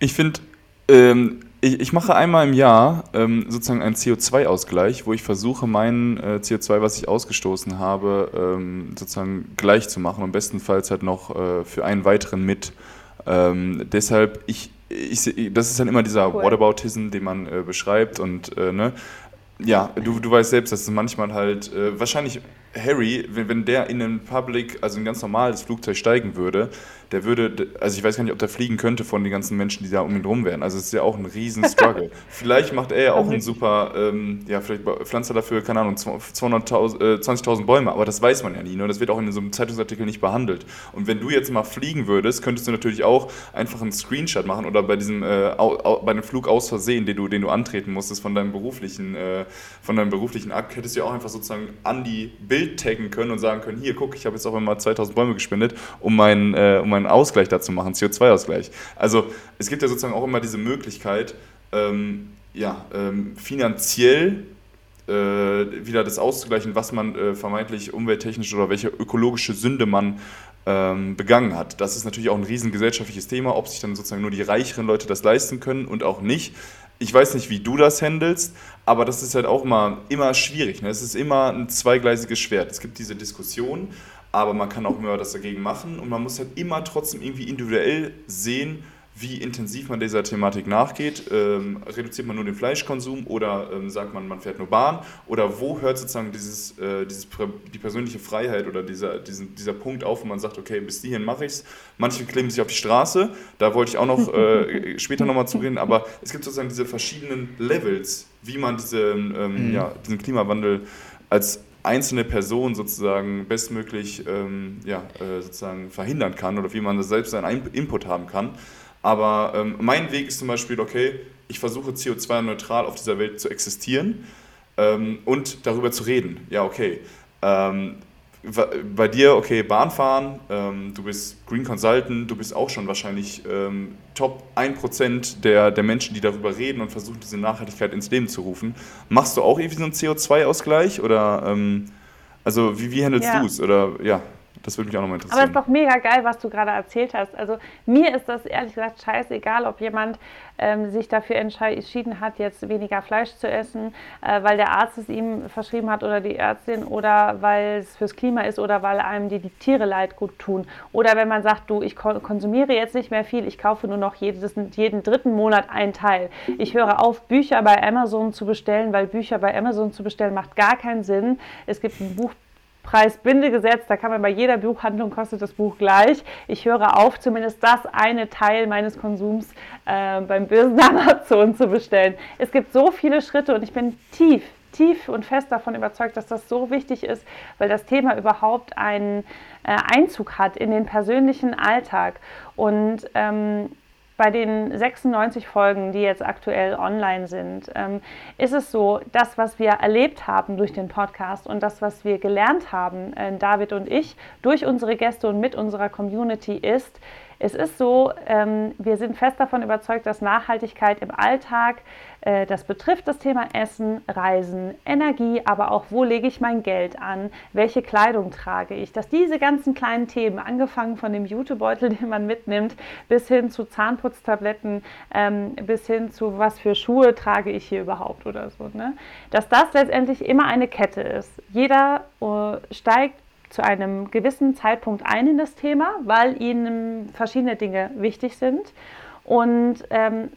Ich finde, ähm, ich, ich, mache einmal im Jahr ähm, sozusagen einen CO2-Ausgleich, wo ich versuche, mein äh, CO2, was ich ausgestoßen habe, ähm, sozusagen gleich zu machen und bestenfalls halt noch äh, für einen weiteren mit. Ähm, deshalb, ich, ich, das ist dann immer dieser cool. Whataboutism, den man äh, beschreibt und äh, ne, ja, du, du weißt selbst, dass es manchmal halt, äh, wahrscheinlich Harry, wenn, wenn der in ein Public, also ein ganz normales Flugzeug steigen würde, der würde, also ich weiß gar nicht, ob der fliegen könnte von den ganzen Menschen, die da um ihn rum wären. Also es ist ja auch ein riesen Struggle. vielleicht macht er ja auch einen super, ähm, ja, vielleicht pflanzt er dafür, keine Ahnung, 200.000, äh, 20.000 Bäume, aber das weiß man ja nie. Ne? Das wird auch in so einem Zeitungsartikel nicht behandelt. Und wenn du jetzt mal fliegen würdest, könntest du natürlich auch einfach einen Screenshot machen oder bei diesem, äh, au, bei einem Flug aus Versehen, den du, den du antreten musstest von deinem beruflichen, äh, von deinem beruflichen Akt, hättest du ja auch einfach sozusagen an die Bild taggen können und sagen können, hier, guck, ich habe jetzt auch immer 2.000 Bäume gespendet, um meinen, äh, um meinen einen Ausgleich dazu machen, CO2-Ausgleich. Also es gibt ja sozusagen auch immer diese Möglichkeit, ähm, ja, ähm, finanziell äh, wieder das auszugleichen, was man äh, vermeintlich umwelttechnisch oder welche ökologische Sünde man ähm, begangen hat. Das ist natürlich auch ein riesen gesellschaftliches Thema, ob sich dann sozusagen nur die reicheren Leute das leisten können und auch nicht. Ich weiß nicht, wie du das handelst, aber das ist halt auch immer, immer schwierig. Ne? Es ist immer ein zweigleisiges Schwert. Es gibt diese Diskussion aber man kann auch immer was dagegen machen und man muss halt immer trotzdem irgendwie individuell sehen, wie intensiv man dieser Thematik nachgeht. Ähm, reduziert man nur den Fleischkonsum oder ähm, sagt man, man fährt nur Bahn? Oder wo hört sozusagen dieses, äh, dieses, die persönliche Freiheit oder dieser, diesen, dieser Punkt auf, wo man sagt, okay, bis hierhin mache ich es. Manche kleben sich auf die Straße, da wollte ich auch noch äh, später nochmal zu reden, aber es gibt sozusagen diese verschiedenen Levels, wie man diese, ähm, mhm. ja, diesen Klimawandel als einzelne Person sozusagen bestmöglich ähm, ja, äh, sozusagen verhindern kann oder wie man selbst einen Input haben kann. Aber ähm, mein Weg ist zum Beispiel, okay, ich versuche CO2-neutral auf dieser Welt zu existieren ähm, und darüber zu reden. Ja, okay. Bei dir, okay, Bahnfahren, ähm, du bist Green Consultant, du bist auch schon wahrscheinlich ähm, Top 1% der, der Menschen, die darüber reden und versuchen, diese Nachhaltigkeit ins Leben zu rufen. Machst du auch irgendwie so einen CO2-Ausgleich oder, ähm, also wie, wie handelst ja. du es? Oder, ja. Das würde mich auch nochmal interessieren. Aber es ist doch mega geil, was du gerade erzählt hast. Also mir ist das ehrlich gesagt scheißegal, ob jemand ähm, sich dafür entschieden hat, jetzt weniger Fleisch zu essen, äh, weil der Arzt es ihm verschrieben hat oder die Ärztin oder weil es fürs Klima ist oder weil einem die, die Tiere leid gut tun. Oder wenn man sagt, du, ich konsumiere jetzt nicht mehr viel, ich kaufe nur noch jedes, jeden dritten Monat ein Teil. Ich höre auf, Bücher bei Amazon zu bestellen, weil Bücher bei Amazon zu bestellen macht gar keinen Sinn. Es gibt ein Buch Preisbindegesetz, da kann man bei jeder Buchhandlung kostet das Buch gleich. Ich höre auf, zumindest das eine Teil meines Konsums äh, beim bösen Amazon zu bestellen. Es gibt so viele Schritte und ich bin tief, tief und fest davon überzeugt, dass das so wichtig ist, weil das Thema überhaupt einen äh, Einzug hat in den persönlichen Alltag. Und ähm, bei den 96 Folgen, die jetzt aktuell online sind, ähm, ist es so, das, was wir erlebt haben durch den Podcast und das, was wir gelernt haben, äh, David und ich, durch unsere Gäste und mit unserer Community ist, es ist so, ähm, wir sind fest davon überzeugt, dass Nachhaltigkeit im Alltag, äh, das betrifft das Thema Essen, Reisen, Energie, aber auch, wo lege ich mein Geld an, welche Kleidung trage ich, dass diese ganzen kleinen Themen, angefangen von dem Jutebeutel, den man mitnimmt, bis hin zu Zahnputztabletten, ähm, bis hin zu, was für Schuhe trage ich hier überhaupt oder so, ne? dass das letztendlich immer eine Kette ist. Jeder äh, steigt zu einem gewissen Zeitpunkt ein in das Thema, weil ihnen verschiedene Dinge wichtig sind. Und ähm,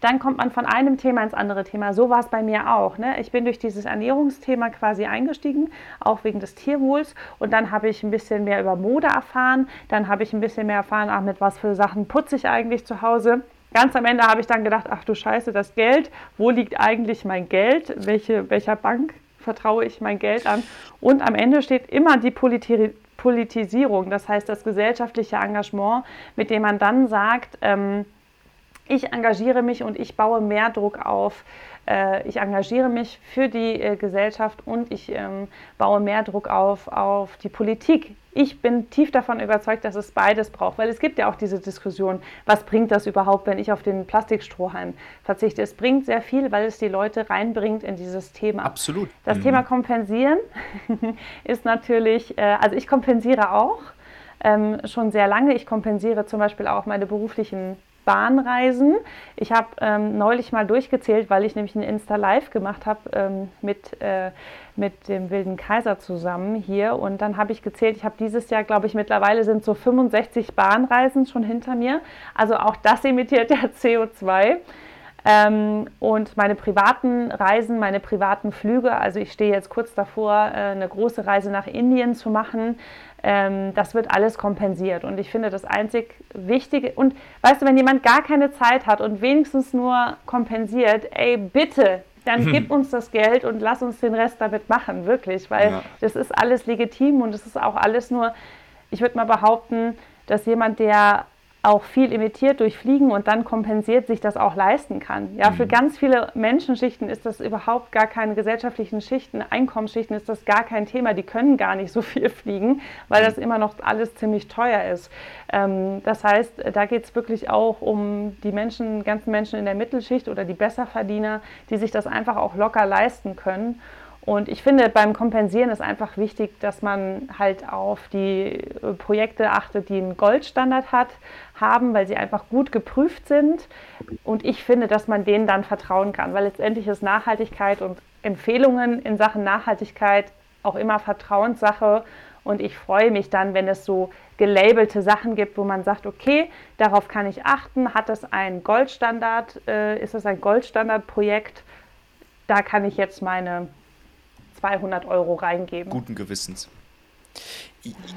dann kommt man von einem Thema ins andere Thema. So war es bei mir auch. Ne? Ich bin durch dieses Ernährungsthema quasi eingestiegen, auch wegen des Tierwohls. Und dann habe ich ein bisschen mehr über Mode erfahren. Dann habe ich ein bisschen mehr erfahren, ach, mit was für Sachen putze ich eigentlich zu Hause. Ganz am Ende habe ich dann gedacht, ach du Scheiße, das Geld, wo liegt eigentlich mein Geld? Welche, welcher Bank vertraue ich mein Geld an. Und am Ende steht immer die Politi Politisierung, das heißt das gesellschaftliche Engagement, mit dem man dann sagt, ähm, ich engagiere mich und ich baue mehr Druck auf. Äh, ich engagiere mich für die äh, Gesellschaft und ich ähm, baue mehr Druck auf, auf die Politik, ich bin tief davon überzeugt, dass es beides braucht, weil es gibt ja auch diese Diskussion, was bringt das überhaupt, wenn ich auf den Plastikstrohhalm verzichte. Es bringt sehr viel, weil es die Leute reinbringt in dieses Thema. Absolut. Das mhm. Thema Kompensieren ist natürlich, äh, also ich kompensiere auch ähm, schon sehr lange. Ich kompensiere zum Beispiel auch meine beruflichen Bahnreisen. Ich habe ähm, neulich mal durchgezählt, weil ich nämlich ein Insta-Live gemacht habe ähm, mit, äh, mit dem Wilden Kaiser zusammen hier. Und dann habe ich gezählt, ich habe dieses Jahr, glaube ich, mittlerweile sind so 65 Bahnreisen schon hinter mir. Also auch das emittiert ja CO2. Ähm, und meine privaten Reisen, meine privaten Flüge, also ich stehe jetzt kurz davor, äh, eine große Reise nach Indien zu machen. Ähm, das wird alles kompensiert. Und ich finde das einzig Wichtige, und weißt du, wenn jemand gar keine Zeit hat und wenigstens nur kompensiert, ey, bitte, dann hm. gib uns das Geld und lass uns den Rest damit machen, wirklich, weil ja. das ist alles legitim und es ist auch alles nur, ich würde mal behaupten, dass jemand, der auch viel imitiert durch Fliegen und dann kompensiert, sich das auch leisten kann. Ja, mhm. für ganz viele Menschenschichten ist das überhaupt gar keine gesellschaftlichen Schichten, Einkommensschichten ist das gar kein Thema. Die können gar nicht so viel fliegen, weil mhm. das immer noch alles ziemlich teuer ist. Ähm, das heißt, da geht es wirklich auch um die Menschen, ganzen Menschen in der Mittelschicht oder die Besserverdiener, die sich das einfach auch locker leisten können. Und ich finde, beim Kompensieren ist einfach wichtig, dass man halt auf die Projekte achtet, die einen Goldstandard hat, haben, weil sie einfach gut geprüft sind. Und ich finde, dass man denen dann vertrauen kann, weil letztendlich ist Nachhaltigkeit und Empfehlungen in Sachen Nachhaltigkeit auch immer Vertrauenssache. Und ich freue mich dann, wenn es so gelabelte Sachen gibt, wo man sagt, okay, darauf kann ich achten. Hat es einen Goldstandard? Äh, ist es ein Goldstandardprojekt? Da kann ich jetzt meine 200 Euro reingeben. Guten Gewissens.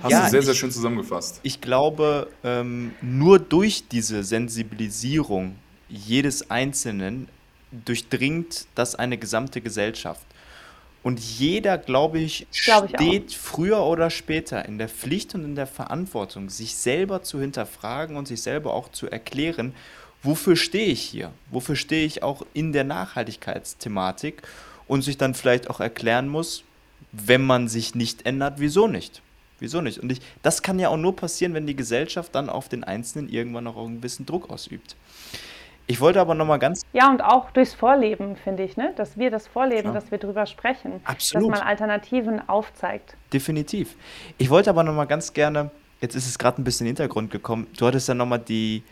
Hast ja, du sehr, sehr schön zusammengefasst. Ich glaube, ähm, nur durch diese Sensibilisierung jedes Einzelnen durchdringt das eine gesamte Gesellschaft. Und jeder, glaube ich, glaube ich steht auch. früher oder später in der Pflicht und in der Verantwortung, sich selber zu hinterfragen und sich selber auch zu erklären, wofür stehe ich hier? Wofür stehe ich auch in der Nachhaltigkeitsthematik? Und sich dann vielleicht auch erklären muss, wenn man sich nicht ändert, wieso nicht? Wieso nicht? Und ich, das kann ja auch nur passieren, wenn die Gesellschaft dann auf den Einzelnen irgendwann noch ein bisschen Druck ausübt. Ich wollte aber nochmal ganz. Ja, und auch durchs Vorleben, finde ich, ne? dass wir das vorleben, ja. dass wir drüber sprechen. Absolut. Dass man Alternativen aufzeigt. Definitiv. Ich wollte aber nochmal ganz gerne, jetzt ist es gerade ein bisschen in den Hintergrund gekommen, du hattest ja nochmal die,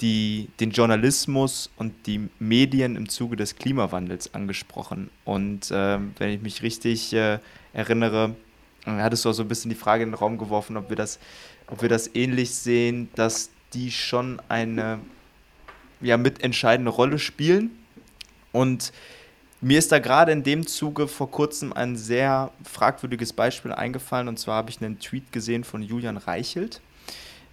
die, den Journalismus und die Medien im Zuge des Klimawandels angesprochen. Und äh, wenn ich mich richtig äh, erinnere, hattest du auch so ein bisschen die Frage in den Raum geworfen, ob wir das, ob wir das ähnlich sehen, dass die schon eine ja, mitentscheidende Rolle spielen. Und mir ist da gerade in dem Zuge vor kurzem ein sehr fragwürdiges Beispiel eingefallen. Und zwar habe ich einen Tweet gesehen von Julian Reichelt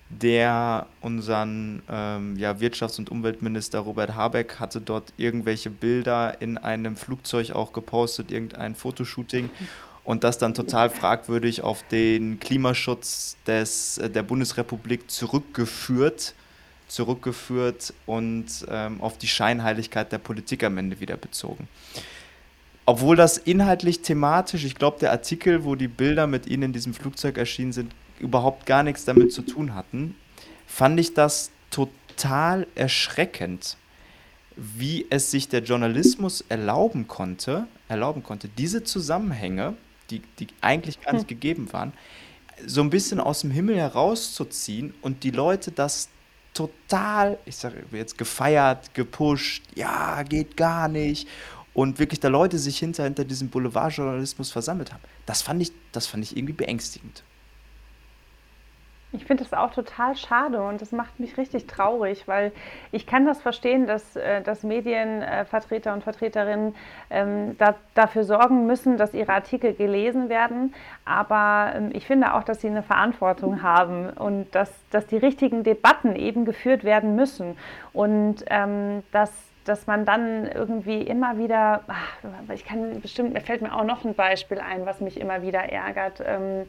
der unseren ähm, ja, Wirtschafts- und Umweltminister Robert Habeck hatte dort irgendwelche Bilder in einem Flugzeug auch gepostet, irgendein Fotoshooting und das dann total fragwürdig auf den Klimaschutz des, äh, der Bundesrepublik zurückgeführt, zurückgeführt und ähm, auf die Scheinheiligkeit der Politik am Ende wieder bezogen. Obwohl das inhaltlich thematisch, ich glaube, der Artikel, wo die Bilder mit Ihnen in diesem Flugzeug erschienen sind, überhaupt gar nichts damit zu tun hatten, fand ich das total erschreckend, wie es sich der Journalismus erlauben konnte, erlauben konnte, diese Zusammenhänge, die, die eigentlich gar nicht hm. gegeben waren, so ein bisschen aus dem Himmel herauszuziehen und die Leute das total, ich sage jetzt gefeiert, gepusht, ja, geht gar nicht und wirklich da Leute sich hinter, hinter diesem Boulevardjournalismus versammelt haben. Das fand ich, das fand ich irgendwie beängstigend. Ich finde das auch total schade und das macht mich richtig traurig, weil ich kann das verstehen, dass, äh, dass Medienvertreter und Vertreterinnen ähm, da, dafür sorgen müssen, dass ihre Artikel gelesen werden. Aber ähm, ich finde auch, dass sie eine Verantwortung haben und dass, dass die richtigen Debatten eben geführt werden müssen. Und ähm, dass dass man dann irgendwie immer wieder, ach, ich kann bestimmt, mir fällt mir auch noch ein Beispiel ein, was mich immer wieder ärgert. Ähm,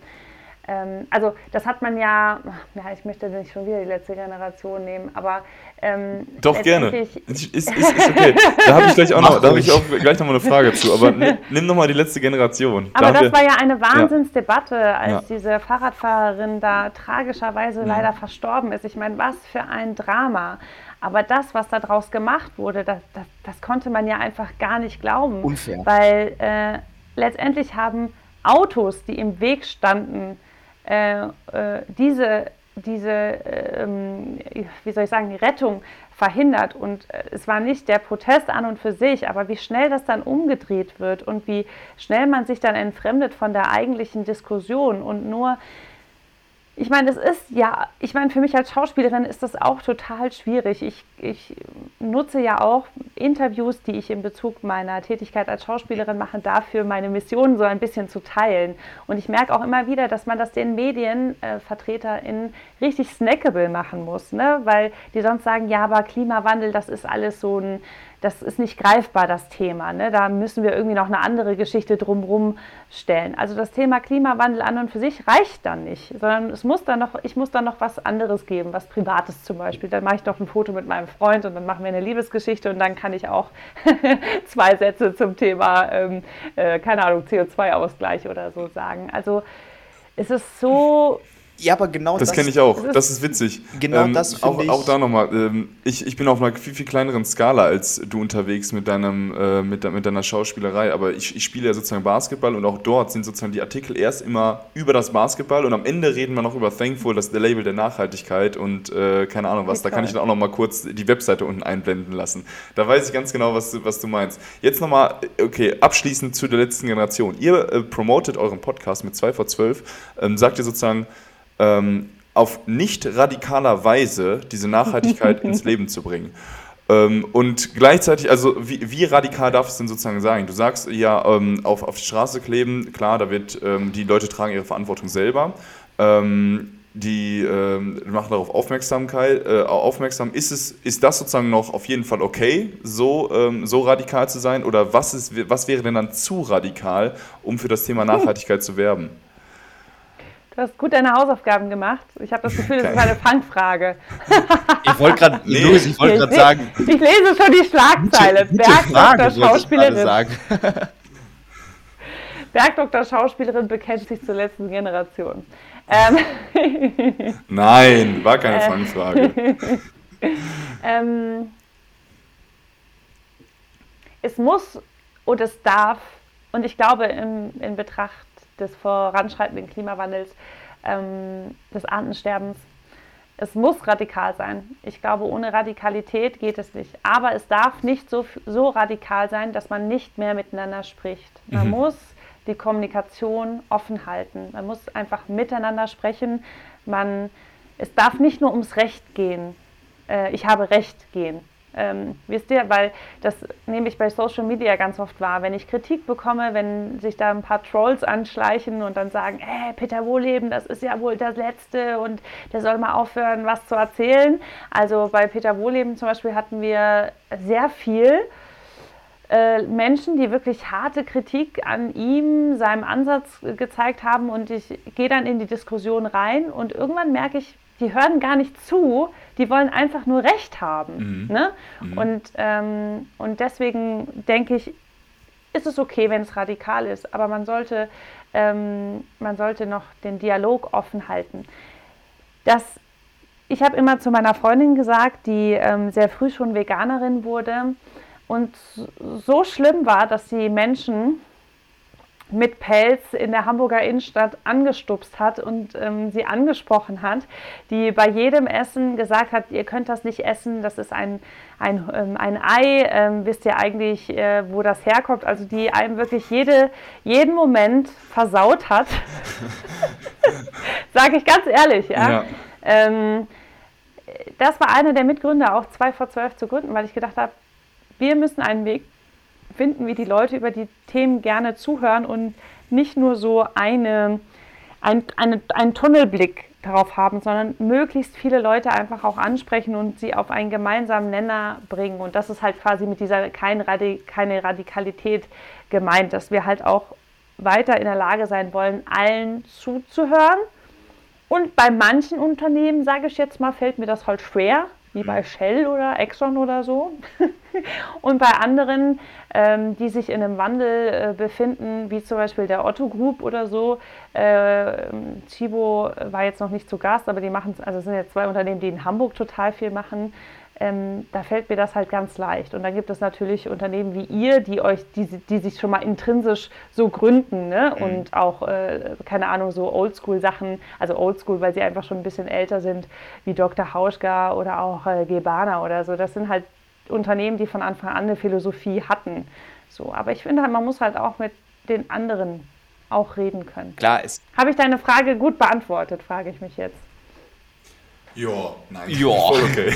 ähm, also das hat man ja, ja, ich möchte nicht schon wieder die letzte Generation nehmen, aber ähm, Doch, gerne. Ist, ist, ist, okay. Da habe ich gleich auch noch, da habe ich auch gleich noch mal eine Frage zu, aber nimm, nimm noch mal die letzte Generation. Aber da das war ja eine Wahnsinnsdebatte, als ja. diese Fahrradfahrerin da tragischerweise ja. Leider verstorben ist. Ich meine, was für ein Drama. Aber das, was da draus gemacht wurde, das, das, das konnte man ja einfach gar nicht glauben. Unfair. Weil äh, letztendlich haben Autos, die im Weg standen, diese, diese ähm, wie soll ich sagen, Rettung verhindert. Und äh, es war nicht der Protest an und für sich, aber wie schnell das dann umgedreht wird und wie schnell man sich dann entfremdet von der eigentlichen Diskussion und nur Ich meine, es ist ja, ich meine, für mich als Schauspielerin ist das auch total schwierig. Ich, ich nutze ja auch Interviews, die ich in Bezug meiner Tätigkeit als Schauspielerin mache, dafür meine Mission so ein bisschen zu teilen. Und ich merke auch immer wieder, dass man das den MedienvertreterInnen äh, richtig snackable machen muss, ne? weil die sonst sagen, ja, aber Klimawandel, das ist alles so ein das ist nicht greifbar, das Thema. Ne? Da müssen wir irgendwie noch eine andere Geschichte drumherum stellen. Also das Thema Klimawandel an und für sich reicht dann nicht, sondern es muss dann noch, ich muss dann noch was anderes geben, was Privates zum Beispiel. Dann mache ich doch ein Foto mit meinem Freund und dann machen wir eine Liebesgeschichte und dann kann ich auch zwei Sätze zum Thema, ähm, äh, keine Ahnung, CO2-Ausgleich oder so sagen. Also es ist so ja, aber genau das. Das kenne ich auch. Das ist witzig. Genau ähm, das auch, ich. Auch da nochmal. Ähm, ich, ich bin auf einer viel, viel kleineren Skala als du unterwegs mit, deinem, äh, mit, mit deiner Schauspielerei. Aber ich, ich spiele ja sozusagen Basketball und auch dort sind sozusagen die Artikel erst immer über das Basketball und am Ende reden wir noch über Thankful, das ist der Label der Nachhaltigkeit und äh, keine Ahnung was. Da kann ich dann auch nochmal kurz die Webseite unten einblenden lassen. Da weiß ich ganz genau, was, was du meinst. Jetzt nochmal, okay, abschließend zu der letzten Generation. Ihr äh, promotet euren Podcast mit 2 vor 12. Ähm, sagt ihr sozusagen, ähm, auf nicht radikaler Weise diese Nachhaltigkeit ins Leben zu bringen. Ähm, und gleichzeitig, also wie, wie, radikal darf es denn sozusagen sein? Du sagst ja, ähm, auf, auf die Straße kleben, klar, da wird, ähm, die Leute tragen ihre Verantwortung selber. Ähm, die ähm, machen darauf Aufmerksamkeit, äh, aufmerksam. Ist, es, ist das sozusagen noch auf jeden Fall okay, so, ähm, so radikal zu sein? Oder was, ist, was wäre denn dann zu radikal, um für das Thema Nachhaltigkeit zu werben? Du hast gut deine Hausaufgaben gemacht. Ich habe das Gefühl, das ist eine Fangfrage. ich wollte gerade nee, wollt sagen. Ich lese schon die Schlagzeile. Bergdoktor Schauspielerin. Bergdoktor Schauspielerin bekennt sich zur letzten Generation. Ähm Nein, war keine äh. Fangfrage. ähm, es muss und es darf, und ich glaube, in, in Betracht des voranschreitenden Klimawandels, ähm, des Artensterbens. Es muss radikal sein. Ich glaube, ohne Radikalität geht es nicht. Aber es darf nicht so, so radikal sein, dass man nicht mehr miteinander spricht. Man mhm. muss die Kommunikation offen halten. Man muss einfach miteinander sprechen. Man, es darf nicht nur ums Recht gehen. Äh, ich habe Recht gehen. Ähm, wisst ihr, weil das nehme ich bei Social Media ganz oft wahr, wenn ich Kritik bekomme, wenn sich da ein paar Trolls anschleichen und dann sagen, hey, Peter Wohleben, das ist ja wohl das Letzte und der soll mal aufhören, was zu erzählen. Also bei Peter Wohleben zum Beispiel hatten wir sehr viel äh, Menschen, die wirklich harte Kritik an ihm, seinem Ansatz gezeigt haben und ich gehe dann in die Diskussion rein und irgendwann merke ich, die hören gar nicht zu, die wollen einfach nur Recht haben. Mhm. Ne? Mhm. Und, ähm, und deswegen denke ich, ist es okay, wenn es radikal ist, aber man sollte, ähm, man sollte noch den Dialog offen halten. Das, ich habe immer zu meiner Freundin gesagt, die ähm, sehr früh schon Veganerin wurde und so schlimm war, dass die Menschen mit Pelz in der Hamburger Innenstadt angestupst hat und ähm, sie angesprochen hat, die bei jedem Essen gesagt hat, ihr könnt das nicht essen, das ist ein, ein, ähm, ein Ei, ähm, wisst ihr eigentlich, äh, wo das herkommt, also die einem wirklich jede, jeden Moment versaut hat, sage ich ganz ehrlich. Ja. ja. Ähm, das war einer der Mitgründe, auch zwei vor zwölf zu gründen, weil ich gedacht habe, wir müssen einen Weg finden, wie die Leute über die Themen gerne zuhören und nicht nur so eine, ein, eine, einen Tunnelblick darauf haben, sondern möglichst viele Leute einfach auch ansprechen und sie auf einen gemeinsamen Nenner bringen. Und das ist halt quasi mit dieser kein Radik keine Radikalität gemeint, dass wir halt auch weiter in der Lage sein wollen, allen zuzuhören. Und bei manchen Unternehmen, sage ich jetzt mal, fällt mir das halt schwer, wie bei Shell oder Exxon oder so. und bei anderen, ähm, die sich in einem Wandel äh, befinden, wie zum Beispiel der Otto Group oder so. Äh, Chibo war jetzt noch nicht zu Gast, aber die machen, also es sind jetzt zwei Unternehmen, die in Hamburg total viel machen ähm, da fällt mir das halt ganz leicht. Und dann gibt es natürlich Unternehmen wie ihr, die euch, die, die sich schon mal intrinsisch so gründen ne? Mhm. und auch, äh, keine Ahnung, so Oldschool-Sachen, also Oldschool, weil sie einfach schon ein bisschen älter sind, wie Dr. Hauschka oder auch äh, Gebana oder so. Das sind halt Unternehmen, die von Anfang an eine Philosophie hatten. So, aber ich finde halt, man muss halt auch mit den anderen auch reden können. Klar ist. Habe ich deine Frage gut beantwortet, frage ich mich jetzt. Ja, nein. Ja. Voll okay.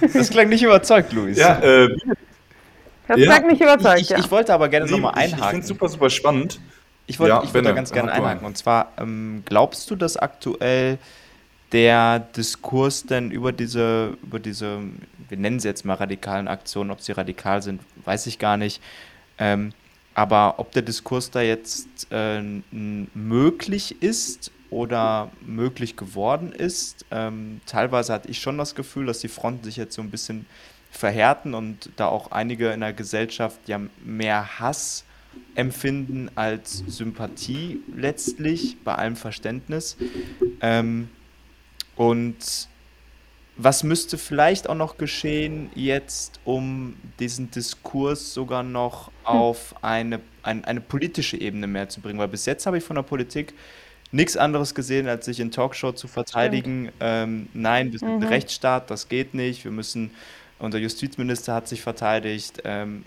das klang nicht überzeugt, Luis. Ja, äh, das ja. klang nicht überzeugt. Ich, ich, ich wollte aber gerne nochmal einhaken. Ich, finde es super, super spannend. Ich wollte ja, ich wollt da ganz gerne einhaken. Und zwar, ähm, glaubst du, dass aktuell der Diskurs denn über diese, über diese, wir nennen sie jetzt mal radikalen Aktionen, ob sie radikal sind, weiß ich gar nicht. Ähm, aber ob der Diskurs da jetzt äh, möglich ist oder möglich geworden ist. Ähm, teilweise hatte ich schon das Gefühl, dass die Fronten sich jetzt so ein bisschen verhärten und da auch einige in der Gesellschaft ja mehr Hass empfinden als Sympathie letztlich, bei allem Verständnis. Ähm, und was müsste vielleicht auch noch geschehen jetzt, um diesen Diskurs sogar noch hm. auf eine, ein, eine politische Ebene mehr zu bringen? Weil bis jetzt habe ich von der Politik nichts anderes gesehen, als sich in Talkshow zu verteidigen. Ähm, nein, wir sind mhm. ein Rechtsstaat, das geht nicht. Wir müssen, unser Justizminister hat sich verteidigt, ähm,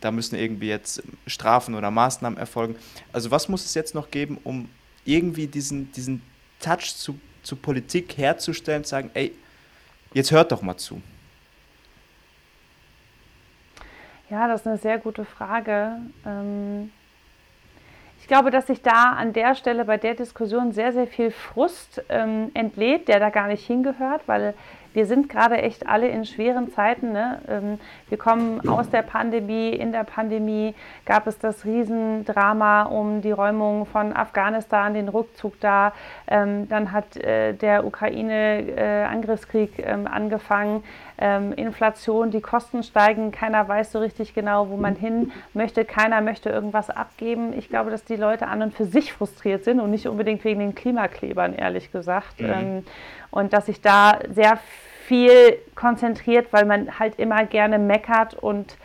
da müssen irgendwie jetzt Strafen oder Maßnahmen erfolgen. Also was muss es jetzt noch geben, um irgendwie diesen, diesen Touch zu, zu Politik herzustellen, zu sagen, ey, jetzt hört doch mal zu. Ja, das ist eine sehr gute Frage. Ähm ich glaube, dass sich da an der Stelle bei der Diskussion sehr, sehr viel Frust ähm, entlädt, der da gar nicht hingehört, weil wir sind gerade echt alle in schweren Zeiten. Ne? Ähm, wir kommen aus der Pandemie. In der Pandemie gab es das Riesendrama um die Räumung von Afghanistan, den Rückzug da. Ähm, dann hat äh, der Ukraine-Angriffskrieg äh, ähm. Inflation, die Kosten steigen. Keiner weiß so richtig genau, wo man hin möchte. Keiner möchte irgendwas abgeben. Ich glaube, dass die Leute an und für sich frustriert sind und nicht unbedingt wegen den Klimaklebern, ehrlich gesagt. Mhm. Und dass sich da sehr viel konzentriert, weil man halt immer gerne meckert und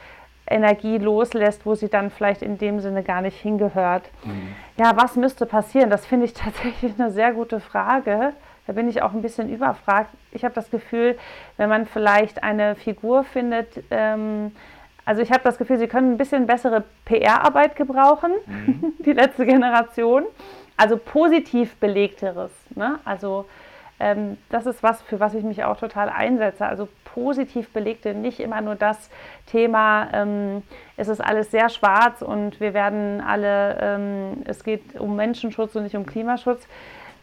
Energie loslässt, wo sie dann vielleicht in dem Sinne gar nicht hingehört. Mhm. Ja, was müsste passieren? Das finde ich tatsächlich eine sehr gute Frage. Da bin ich auch ein bisschen überfragt. Ich habe das Gefühl, wenn man vielleicht eine Figur findet, ähm, also ich habe das Gefühl, sie können ein bisschen bessere PR-Arbeit gebrauchen, mhm. die letzte Generation. Also positiv belegteres. Ne? Also ähm, das ist was, für was ich mich auch total einsetze. Also positiv belegte, nicht immer nur das Thema, ähm, es ist alles sehr schwarz und wir werden alle, ähm, es geht um Menschenschutz und nicht um Klimaschutz,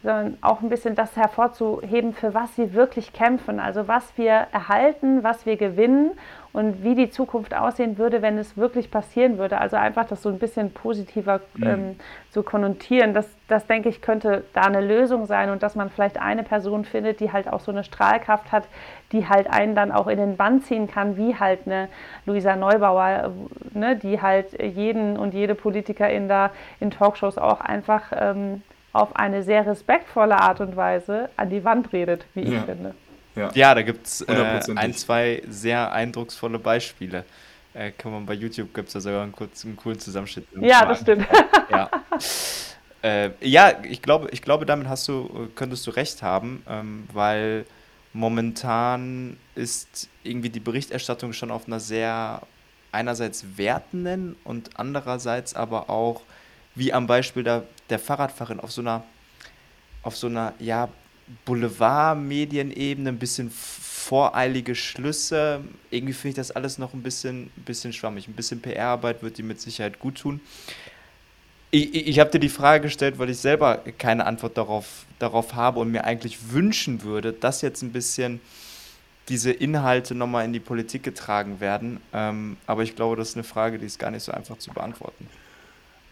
sondern auch ein bisschen das hervorzuheben, für was sie wirklich kämpfen. Also was wir erhalten, was wir gewinnen und wie die Zukunft aussehen würde, wenn es wirklich passieren würde. Also einfach das so ein bisschen positiver mhm. ähm, zu konnotieren. Das, das denke ich, könnte da eine Lösung sein und dass man vielleicht eine Person findet, die halt auch so eine Strahlkraft hat, die halt einen dann auch in den Bann ziehen kann, wie halt eine Luisa Neubauer, ne, die halt jeden und jede Politikerin da in Talkshows auch einfach ähm, auf eine sehr respektvolle Art und Weise an die Wand redet, wie ich finde. Ja, ja da gibt es äh, ein, zwei sehr eindrucksvolle Beispiele. Äh, kann man bei YouTube gibt es da sogar einen, kurzen, einen coolen Zusammenschnitt. Ja, das stimmt. ja. Äh, ja, ich glaube, ich glaube, damit hast du, könntest du recht haben, ähm, weil momentan ist irgendwie die Berichterstattung schon auf einer sehr einerseits wertenden und andererseits aber auch, wie am Beispiel der, der Fahrradfahrerin, auf so einer, auf so einer, ja, Boulevard-Medienebene, ein bisschen voreilige Schlüsse. Irgendwie finde ich das alles noch ein bisschen, bisschen schwammig. Ein bisschen PR-Arbeit wird die mit Sicherheit gut tun. Ich, ich, ich habe dir die Frage gestellt, weil ich selber keine Antwort darauf, darauf habe und mir eigentlich wünschen würde, dass jetzt ein bisschen diese Inhalte nochmal in die Politik getragen werden. Ähm, aber ich glaube, das ist eine Frage, die ist gar nicht so einfach zu beantworten.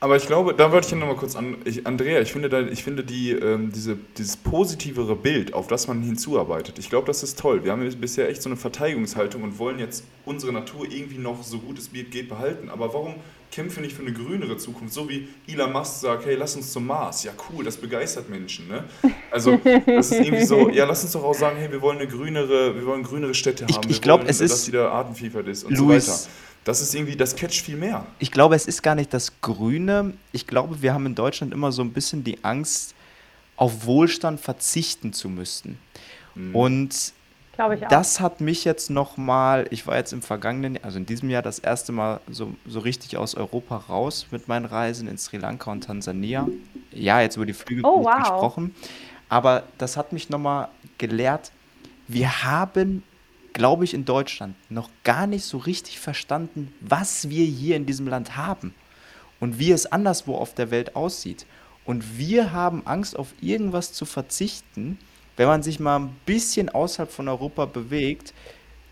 Aber ich glaube, da wollte ich nochmal kurz an, ich, Andrea, ich finde, da, ich finde die, ähm, diese, dieses positivere Bild, auf das man hinzuarbeitet, ich glaube, das ist toll. Wir haben bisher echt so eine Verteidigungshaltung und wollen jetzt unsere Natur irgendwie noch so gut es geht behalten. Aber warum kämpfen wir nicht für eine grünere Zukunft? So wie Elon Musk sagt, hey, lass uns zum Mars. Ja, cool, das begeistert Menschen. Ne? Also, das ist irgendwie so, ja, lass uns doch auch sagen, hey, wir wollen eine grünere, wir wollen grünere Städte haben. Ich, ich glaube, es ist. Dass wieder Artenvielfalt ist und Louis, so weiter. Das ist irgendwie, das catcht viel mehr. Ich glaube, es ist gar nicht das Grüne. Ich glaube, wir haben in Deutschland immer so ein bisschen die Angst, auf Wohlstand verzichten zu müssen. Mhm. Und Glaube ich auch. Das hat mich jetzt nochmal, ich war jetzt im vergangenen, also in diesem Jahr das erste Mal so, so richtig aus Europa raus mit meinen Reisen in Sri Lanka und Tansania. Ja, jetzt über die Flüge Oh, wow. gesprochen. Aber das hat mich nochmal gelehrt, wir haben, glaube ich, in Deutschland noch gar nicht so richtig verstanden, was wir hier in diesem Land haben und wie es anderswo auf der Welt aussieht. Und wir haben Angst, auf irgendwas zu verzichten. Wenn man sich mal ein bisschen außerhalb von Europa bewegt,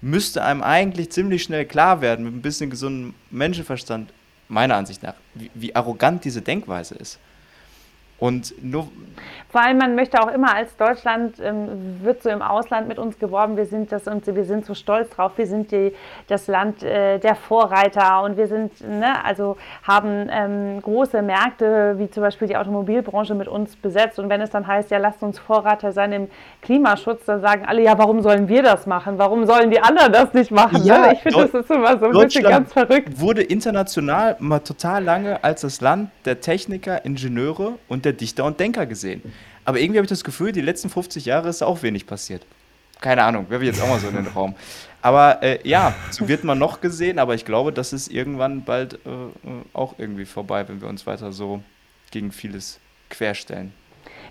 müsste einem eigentlich ziemlich schnell klar werden, mit ein bisschen gesundem Menschenverstand, meiner Ansicht nach, wie, wie arrogant diese Denkweise ist. Und nur, Vor allem, man möchte auch immer als Deutschland, ähm, wird so im Ausland mit uns geworben, wir sind das und wir sind so stolz drauf, wir sind die, das Land äh, der Vorreiter und wir sind, ne, also haben ähm, große Märkte, wie zum Beispiel die Automobilbranche mit uns besetzt und wenn es dann heißt, ja, lasst uns Vorreiter sein im Klimaschutz, dann sagen alle, ja, warum sollen wir das machen? Warum sollen die anderen das nicht machen? Ja, ne? Ich finde, das ist immer so ein bisschen ganz verrückt. wurde international mal total lange als das Land der Techniker, Ingenieure und der Dichter und Denker gesehen. Aber irgendwie habe ich das Gefühl, die letzten 50 Jahre ist auch wenig passiert. Keine Ahnung, werfe ich jetzt auch mal so in den Raum. Aber äh, ja, so wird man noch gesehen, aber ich glaube, das ist irgendwann bald äh, äh, auch irgendwie vorbei, wenn wir uns weiter so gegen vieles querstellen.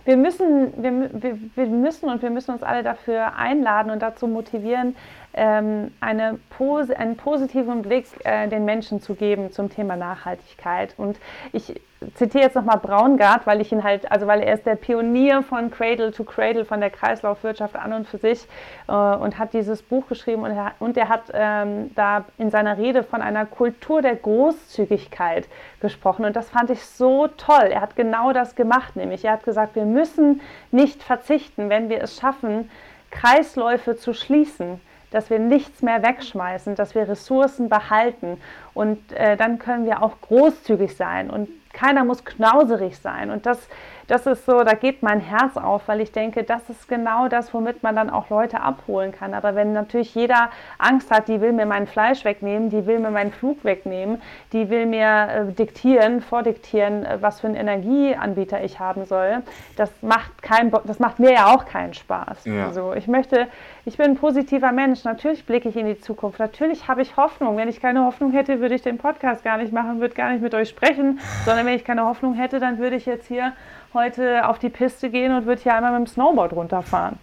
Wir müssen, wir, wir, müssen und wir müssen uns alle dafür einladen und dazu motivieren, ähm, eine Pos einen positiven Blick äh, den Menschen zu geben zum Thema Nachhaltigkeit. Und ich zitiere jetzt nochmal Braungart, weil ich ihn halt, also weil er ist der Pionier von Cradle to Cradle, von der Kreislaufwirtschaft an und für sich äh, und hat dieses Buch geschrieben und er, und er hat ähm, da in seiner Rede von einer Kultur der Großzügigkeit gesprochen und das fand ich so toll. Er hat genau das gemacht, nämlich er hat gesagt, wir müssen nicht verzichten, wenn wir es schaffen, Kreisläufe zu schließen, dass wir nichts mehr wegschmeißen, dass wir Ressourcen behalten und äh, dann können wir auch großzügig sein und keiner muss knauserig sein. Und das, das ist so, da geht mein Herz auf, weil ich denke, das ist genau das, womit man dann auch Leute abholen kann. Aber wenn natürlich jeder Angst hat, die will mir mein Fleisch wegnehmen, die will mir meinen Flug wegnehmen, die will mir äh, diktieren, vordiktieren, äh, was für einen Energieanbieter ich haben soll, das macht, kein, das macht mir ja auch keinen Spaß. Ja. Also ich möchte, ich bin ein positiver Mensch, natürlich blicke ich in die Zukunft, natürlich habe ich Hoffnung. Wenn ich keine Hoffnung hätte, würde ich den Podcast gar nicht machen, würde gar nicht mit euch sprechen, sondern wenn ich keine Hoffnung hätte, dann würde ich jetzt hier heute auf die Piste gehen und würde hier einmal mit dem Snowboard runterfahren.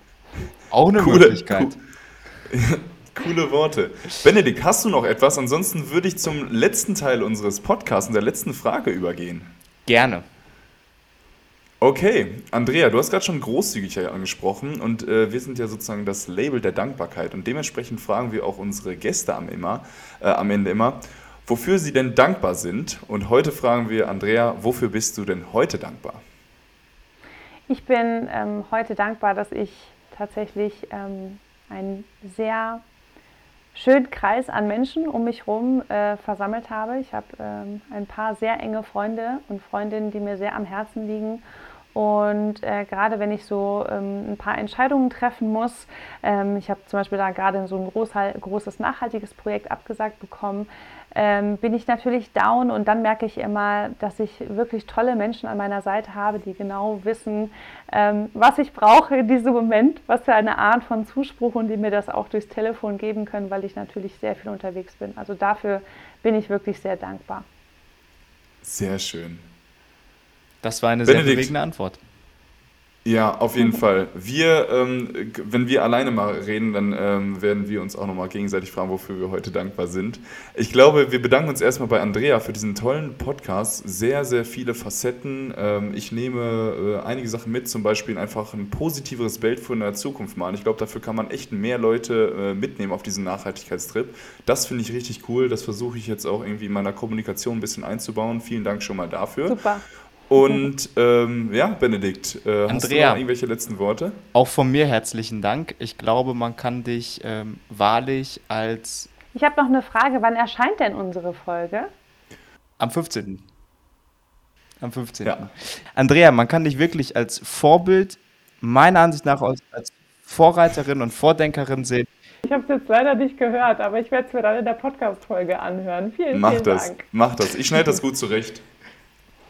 Auch eine Coole- Möglichkeit. Coole Worte. Benedikt, hast du noch etwas? Ansonsten würde ich zum letzten Teil unseres Podcasts und der letzten Frage übergehen. Gerne. Okay, Andrea, du hast gerade schon Großzügigkeit angesprochen und äh, wir sind ja sozusagen das Label der Dankbarkeit und dementsprechend fragen wir auch unsere Gäste am, immer, äh, am Ende immer, wofür sie denn dankbar sind. Und heute fragen wir Andrea, wofür bist du denn heute dankbar? Ich bin ähm, heute dankbar, dass ich tatsächlich ähm, einen sehr schönen Kreis an Menschen um mich herum äh, versammelt habe. Ich habe ähm, ein paar sehr enge Freunde und Freundinnen, die mir sehr am Herzen liegen. Und äh, gerade wenn ich so ähm, ein paar Entscheidungen treffen muss, ähm, ich habe zum Beispiel da gerade so ein großhal- großes nachhaltiges Projekt abgesagt bekommen, ähm, bin ich natürlich down und dann merke ich immer, dass ich wirklich tolle Menschen an meiner Seite habe, die genau wissen, ähm, was ich brauche in diesem Moment, was für eine Art von Zuspruch und die mir das auch durchs Telefon geben können, weil ich natürlich sehr viel unterwegs bin. Also dafür bin ich wirklich sehr dankbar. Sehr schön. Das war eine sehr Benedikt. bewegende Antwort. Ja, auf jeden Fall. Wir, ähm, wenn wir alleine mal reden, dann ähm, werden wir uns auch nochmal gegenseitig fragen, wofür wir heute dankbar sind. Ich glaube, wir bedanken uns erstmal bei Andrea für diesen tollen Podcast. Sehr, sehr viele Facetten. Ähm, ich nehme äh, einige Sachen mit, zum Beispiel einfach ein positiveres Bild von der Zukunft malen. Ich glaube, dafür kann man echt mehr Leute äh, mitnehmen auf diesen Nachhaltigkeitstrip. Das finde ich richtig cool. Das versuche ich jetzt auch irgendwie in meiner Kommunikation ein bisschen einzubauen. Vielen Dank schon mal dafür. Super. Und ähm, ja, Benedikt, äh, hast du Andrea. noch irgendwelche letzten Worte? Auch von mir herzlichen Dank. Ich glaube, man kann dich ähm, wahrlich als Ich habe noch eine Frage, wann erscheint denn unsere Folge? am 15. Am 15. Ja. Andrea, man kann dich wirklich als Vorbild, meiner Ansicht nach als, als Vorreiterin und Vordenkerin sehen. Ich habe es jetzt leider nicht gehört, aber ich werde es mir dann in der Podcast-Folge anhören. Vielen, Mach vielen das, Dank. mach das. Ich schneide das gut zurecht.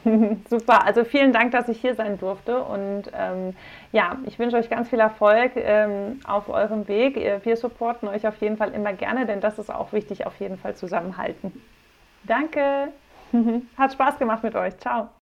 Super, also vielen Dank, dass ich hier sein durfte und ähm, ja, ich wünsche euch ganz viel Erfolg ähm, auf eurem Weg. Wir supporten euch auf jeden Fall immer gerne, denn das ist auch wichtig, auf jeden Fall zusammenhalten. Danke, hat Spaß gemacht mit euch. Ciao.